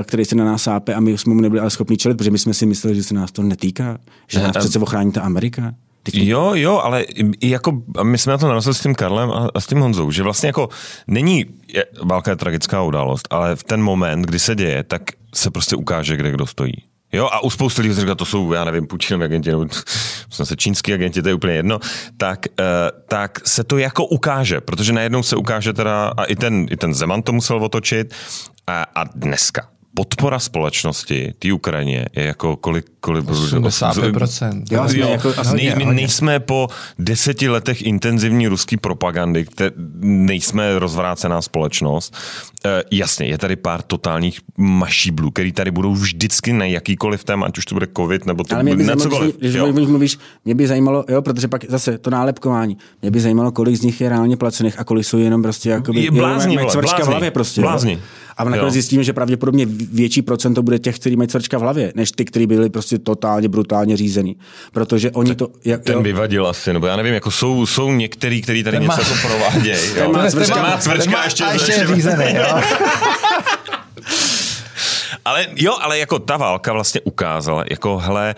který se na nás sápe a my jsme mu nebyli ale schopni čelit, protože my jsme si mysleli, že se nás to netýká, že nás přece ochrání ta Amerika. Jo, jo, ale i jako, my jsme na to narazili s tím Karlem a, a s tím Honzou, že vlastně jako není je, válka je tragická událost, ale v ten moment, kdy se děje, tak se prostě ukáže, kde kdo stojí. Jo, a u spousty lidí říká, to jsou, já nevím, Putinovi agenti, nebo se čínský agenti, to je úplně jedno, tak, uh, tak se to jako ukáže, protože najednou se ukáže teda, a i ten, i ten Zeman to musel otočit, a, a dneska podpora společnosti té Ukrajině je jako kolik... kolik 85%. Jo, jo, jako, nej, my nejsme po deseti letech intenzivní ruské propagandy, kde nejsme rozvrácená společnost. E, jasně, je tady pár totálních mašíblů, který tady budou vždycky na jakýkoliv téma, ať už to bude covid, nebo to Ale mě by zajímalo, cokoliv. Když, když mluvíš, mě by zajímalo, jo, protože pak zase to nálepkování, mě by zajímalo, kolik z nich je reálně placených a kolik jsou jenom prostě jakoby, je blázni, jenom, blázni, v hlavě prostě. Blázni. Jo. A nakonec zjistíme, že pravděpodobně větší procento bude těch, kteří mají cvrčka v hlavě, než ty, kteří byli prostě totálně brutálně řízený. Protože oni to... Jak, ten jo, vyvadil asi, nebo já nevím, jako jsou, jsou některý, kteří tady ten něco má, jako provádějí. Ten má cvrčka, má cvrčka má, ještě, a ještě je řízený, jo. ale jo, ale jako ta válka vlastně ukázala, jako hele,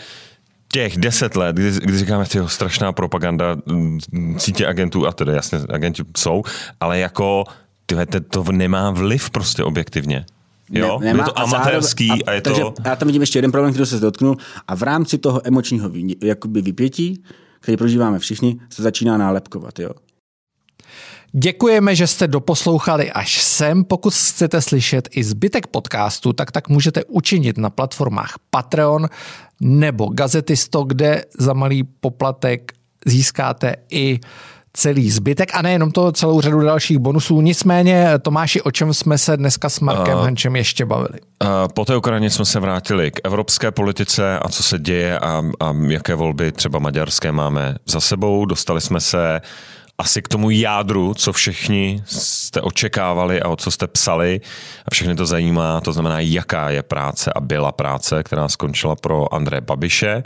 těch deset let, kdy, kdy říkáme, že strašná propaganda sítě agentů, a tedy jasně agenti jsou, ale jako tyhle, to nemá vliv prostě objektivně. Jo, ne, nemá, je to amatérský a, zároveň, a, a je takže to... Já tam vidím ještě jeden problém, který se dotknul a v rámci toho emočního jakoby vypětí, který prožíváme všichni, se začíná nálepkovat. Jo. Děkujeme, že jste doposlouchali až sem. Pokud chcete slyšet i zbytek podcastu, tak tak můžete učinit na platformách Patreon nebo Gazetisto, kde za malý poplatek získáte i celý zbytek a nejenom to, celou řadu dalších bonusů. Nicméně, Tomáši, o čem jsme se dneska s Markem uh, Hančem ještě bavili? Uh, po té Ukrajině jsme se vrátili k evropské politice a co se děje a, a jaké volby třeba maďarské máme za sebou. Dostali jsme se asi k tomu jádru, co všichni jste očekávali a o co jste psali a všechny to zajímá, to znamená, jaká je práce a byla práce, která skončila pro André Babiše.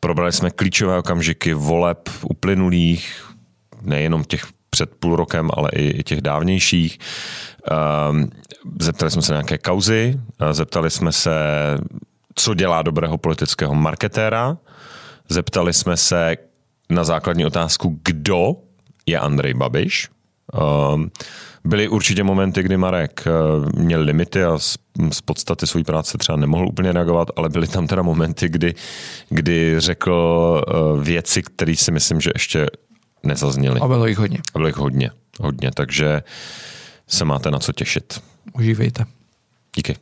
Probrali jsme klíčové okamžiky voleb uplynulých, nejenom těch před půl rokem, ale i, těch dávnějších. Um, zeptali jsme se nějaké kauzy, zeptali jsme se, co dělá dobrého politického marketéra, zeptali jsme se na základní otázku, kdo je Andrej Babiš. Um, byly určitě momenty, kdy Marek uh, měl limity a z, podstaty své práce třeba nemohl úplně reagovat, ale byly tam teda momenty, kdy, kdy řekl uh, věci, které si myslím, že ještě nezazněly. A bylo jich hodně. A bylo jich hodně, hodně, takže se máte na co těšit. Užívejte. Díky.